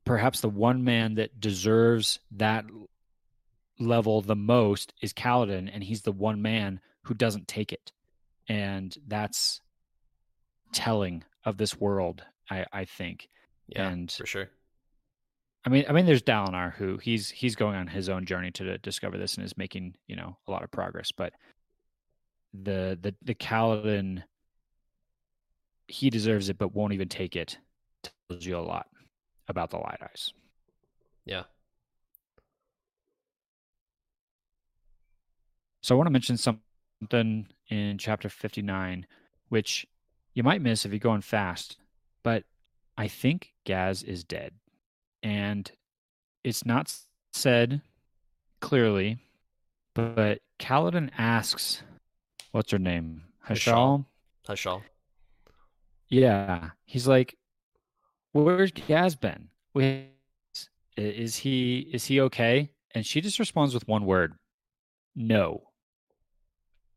perhaps the one man that deserves that level the most is Kaladin, and he's the one man who doesn't take it. And that's telling of this world, I, I think. Yeah, and for sure. I mean, I mean, there's Dalinar who he's he's going on his own journey to discover this and is making you know a lot of progress. But the the the Kaladin he deserves it, but won't even take it. Tells you a lot about the light eyes. Yeah. So I want to mention something in chapter 59, which you might miss if you're going fast, but I think Gaz is dead. And it's not said clearly, but Kaladin asks, what's her name? Hashal? Hashal. Yeah, he's like, "Where's Gaz been? Is he is he okay?" And she just responds with one word, "No."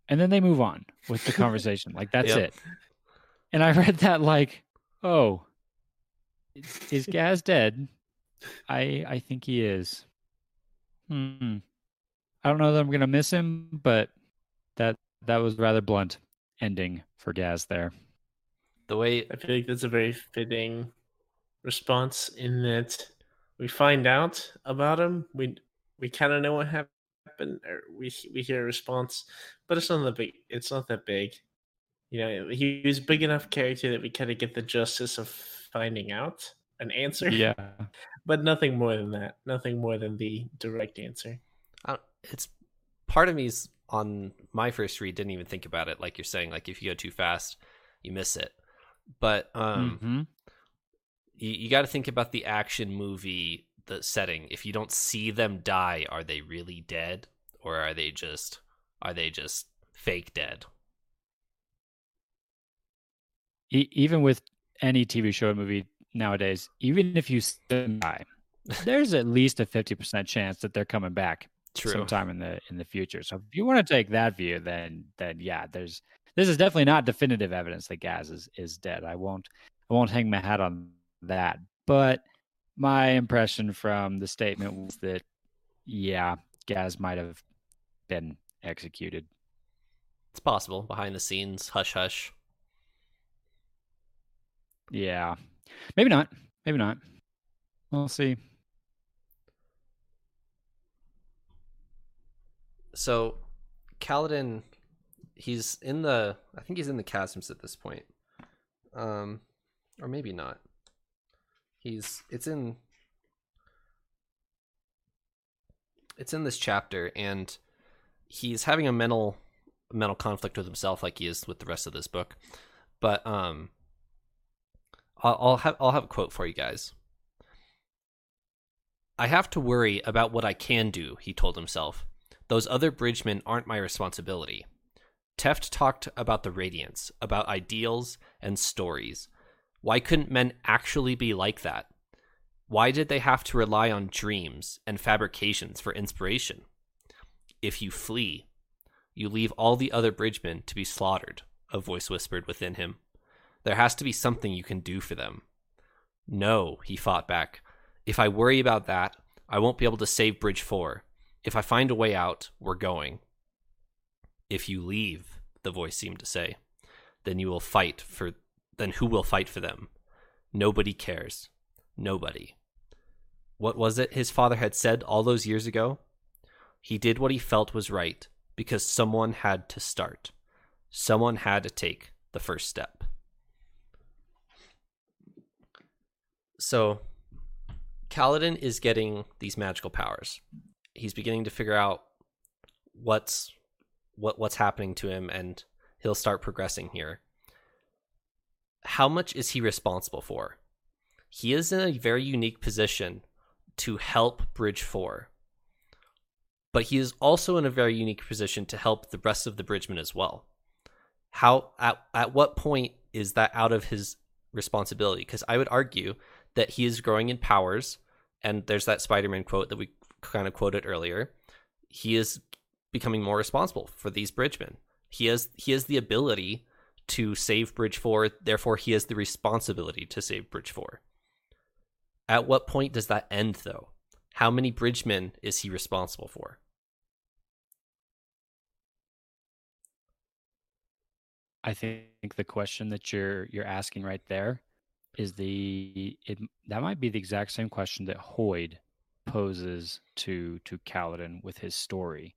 And then they move on with the (laughs) conversation. like that's yep. it. And I read that like, "Oh, is Gaz dead?" I I think he is. Hmm. I don't know that I'm gonna miss him, but that that was rather blunt ending for Gaz there the way I feel like that's a very fitting response in that we find out about him. We we kind of know what happened, or we we hear a response, but it's not that big. It's not that big. You know, he was big enough character that we kind of get the justice of finding out an answer. Yeah, (laughs) but nothing more than that. Nothing more than the direct answer. it's part of me's on my first read didn't even think about it like you're saying like if you go too fast you miss it but um, mm-hmm. you, you got to think about the action movie, the setting. If you don't see them die, are they really dead, or are they just are they just fake dead? E- even with any TV show or movie nowadays, even if you see them die, (laughs) there's at least a fifty percent chance that they're coming back True. sometime in the in the future. So if you want to take that view, then then yeah, there's this is definitely not definitive evidence that Gaz is is dead. I won't I won't hang my hat on that. But my impression from the statement was that yeah, Gaz might have been executed. It's possible behind the scenes, hush hush. Yeah, maybe not. Maybe not. We'll see. So, Kaladin, he's in the. I think he's in the chasms at this point, um, or maybe not. He's. It's in. It's in this chapter, and he's having a mental mental conflict with himself, like he is with the rest of this book. But um, I'll, I'll have I'll have a quote for you guys. I have to worry about what I can do, he told himself. Those other bridgemen aren't my responsibility. Teft talked about the Radiance, about ideals and stories. Why couldn't men actually be like that? Why did they have to rely on dreams and fabrications for inspiration? If you flee, you leave all the other bridgemen to be slaughtered, a voice whispered within him. There has to be something you can do for them. No, he fought back. If I worry about that, I won't be able to save Bridge 4. If I find a way out, we're going. If you leave, the voice seemed to say, then you will fight for then who will fight for them? Nobody cares. Nobody. What was it his father had said all those years ago? He did what he felt was right because someone had to start. Someone had to take the first step. So, Kaladin is getting these magical powers. He's beginning to figure out what's what what's happening to him and he'll start progressing here. How much is he responsible for? He is in a very unique position to help Bridge 4. But he is also in a very unique position to help the rest of the bridgemen as well. How at at what point is that out of his responsibility? Because I would argue that he is growing in powers and there's that Spider-Man quote that we kind of quoted earlier. He is becoming more responsible for these bridgemen. He has he has the ability to save Bridge 4, therefore he has the responsibility to save Bridge 4. At what point does that end though? How many bridgemen is he responsible for? I think the question that you're you're asking right there is the it that might be the exact same question that Hoid poses to to Kaladin with his story.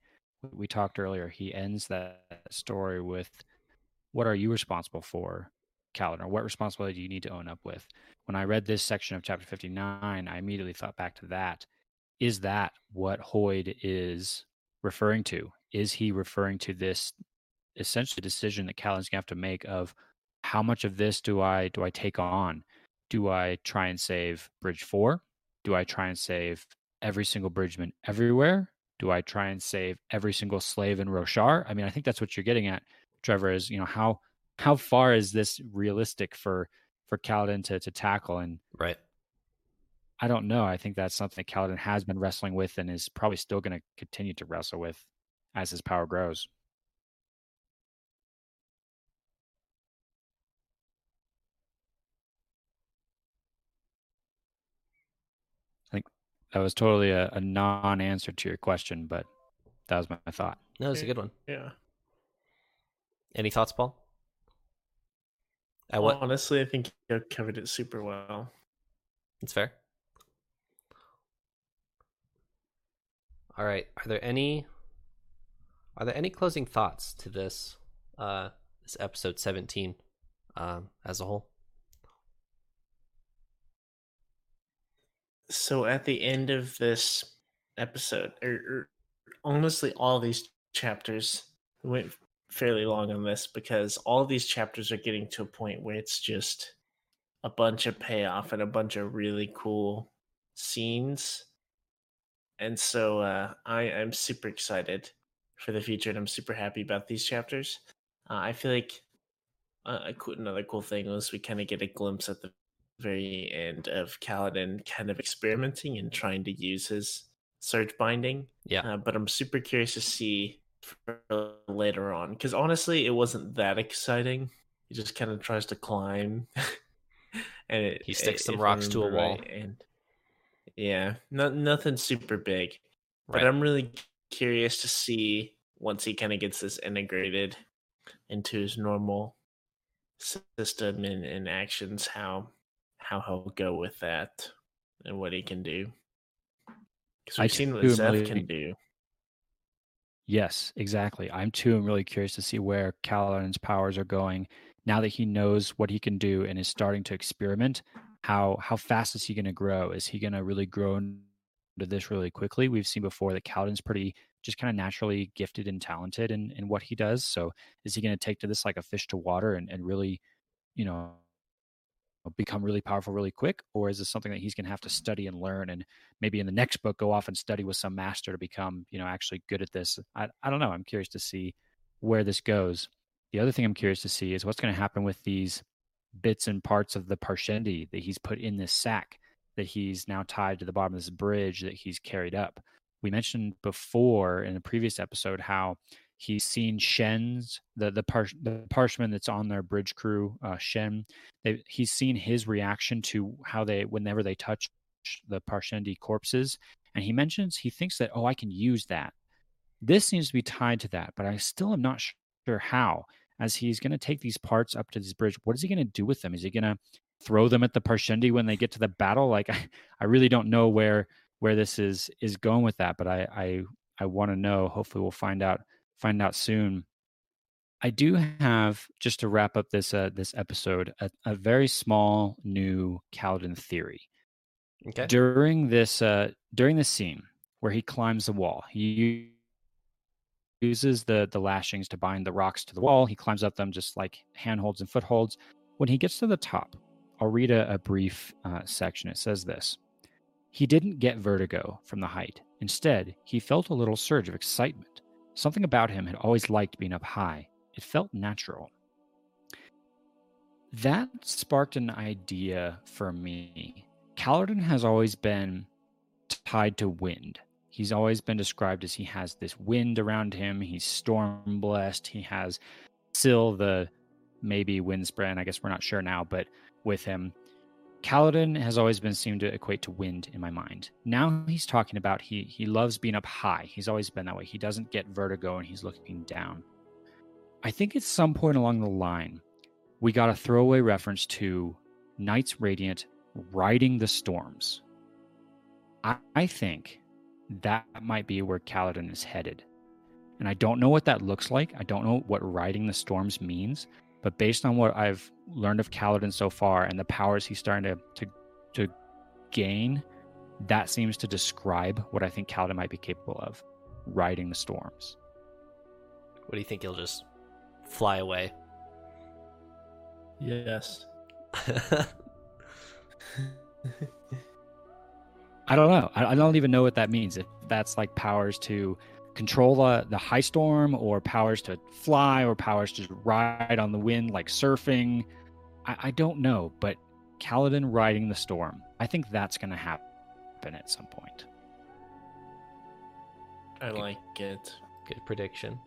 We talked earlier. He ends that story with, "What are you responsible for, Kaladin? Or what responsibility do you need to own up with?" When I read this section of chapter fifty nine, I immediately thought back to that. Is that what Hoid is referring to? Is he referring to this essentially decision that Kaladin's gonna have to make of how much of this do I do I take on? Do I try and save Bridge Four? Do I try and save every single bridgeman everywhere? Do I try and save every single slave in Roshar? I mean, I think that's what you're getting at, Trevor. Is you know how how far is this realistic for for Kaladin to to tackle? And right, I don't know. I think that's something that Kaladin has been wrestling with and is probably still going to continue to wrestle with as his power grows. I think that was totally a, a non-answer to your question, but that was my, my thought. No, it's a good one. Yeah. Any thoughts, Paul? At what? Honestly, I think you covered it super well. It's fair. All right. Are there any are there any closing thoughts to this uh this episode 17 um as a whole? so at the end of this episode, or, or honestly, all these chapters went fairly long on this because all these chapters are getting to a point where it's just a bunch of payoff and a bunch of really cool scenes. And so uh, I am super excited for the future, and I'm super happy about these chapters. Uh, I feel like uh, another cool thing was we kind of get a glimpse at the very end of Kaladin kind of experimenting and trying to use his surge binding. Yeah. Uh, but I'm super curious to see later on because honestly, it wasn't that exciting. He just kind of tries to climb, (laughs) and it, he sticks some rocks to a wall. Right, and yeah, not nothing super big. Right. But I'm really curious to see once he kind of gets this integrated into his normal system and, and actions how how he'll go with that and what he can do. Because we've seen what too am Szeth really- can do. Yes, exactly. I'm too. I'm really curious to see where Kaladin's powers are going now that he knows what he can do and is starting to experiment. How how fast is he going to grow? Is he going to really grow into this really quickly? We've seen before that Kaladin's pretty just kind of naturally gifted and talented in in what he does. So is he going to take to this like a fish to water and and really, you know, Uh, become really powerful really quick, or is this something that he's going to have to study and learn and maybe in the next book go off and study with some master to become you know actually good at this? I, I don't know. I'm curious to see where this goes. The other thing i'm curious to see is what's going to happen with these bits and parts of the parshendi that he's put in this sack that he's now tied to the bottom of this bridge that he's carried up. We mentioned before in a previous episode how he's seen Shen's the the, par, the parshman that's on their bridge crew uh, Shen they, he's seen his reaction to how they whenever they touch the Parshendi corpses, and he mentions he thinks that oh I can use that. This seems to be tied to that, but I still am not sure how. As he's going to take these parts up to this bridge, what is he going to do with them? Is he going to throw them at the Parshendi when they get to the battle? Like I, (laughs) I really don't know where where this is is going with that, but I I, I want to know. Hopefully, we'll find out find out soon. I do have just to wrap up this uh, this episode a, a very small new Kaladin theory. Okay. during this uh during this scene where he climbs the wall he uses the the lashings to bind the rocks to the wall. He climbs up them just like handholds and footholds. When he gets to the top i'll read a, a brief uh, section. It says this he didn't get vertigo from the height. Instead he felt a little surge of excitement something about him had always liked being up high it felt natural that sparked an idea for me Kaladin has always been tied to wind. He's always been described as he has this wind around him. He's storm blessed. He has still the maybe windspren. I guess we're not sure now, but with him, Kaladin has always been seemed to equate to wind in my mind. Now he's talking about he he loves being up high. He's always been that way. He doesn't get vertigo and he's looking down. I think at some point along the line, we got a throwaway reference to Knights Radiant riding the storms. I, I think that might be where Kaladin is headed. And I don't know what that looks like. I don't know what riding the storms means. But based on what I've learned of Kaladin so far and the powers he's starting to, to, to gain, that seems to describe what I think Kaladin might be capable of riding the storms. What do you think? He'll just fly away. Yes. (laughs) I don't know. I, I don't even know what that means. If that's like powers to control the, the high storm, or powers to fly, or powers to ride on the wind like surfing. I, I don't know. But Kaladin riding the storm, I think that's going to happen at some point. I like it. Good prediction.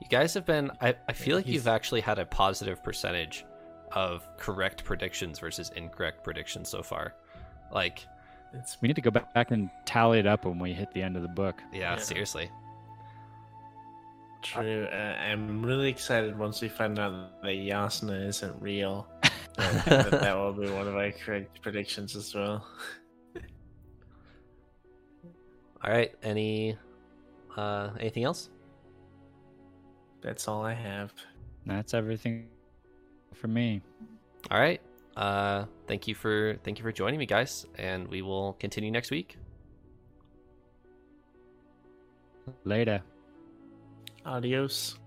You guys have been. I, I feel like he's- you've actually had a positive percentage of correct predictions versus incorrect predictions so far. Like, It's We need to go back back and tally it up when we hit the end of the book. yeah, Yeah. seriously. True. Uh, I'm really excited once we find out that Jasnah isn't real. that, that, that (laughs) will be one of my correct predictions as well. All right. Any, uh, anything else? That's all I have. That's everything for me. All right. Uh, thank you for thank you for joining me, guys, and we will continue next week. Later. Adios.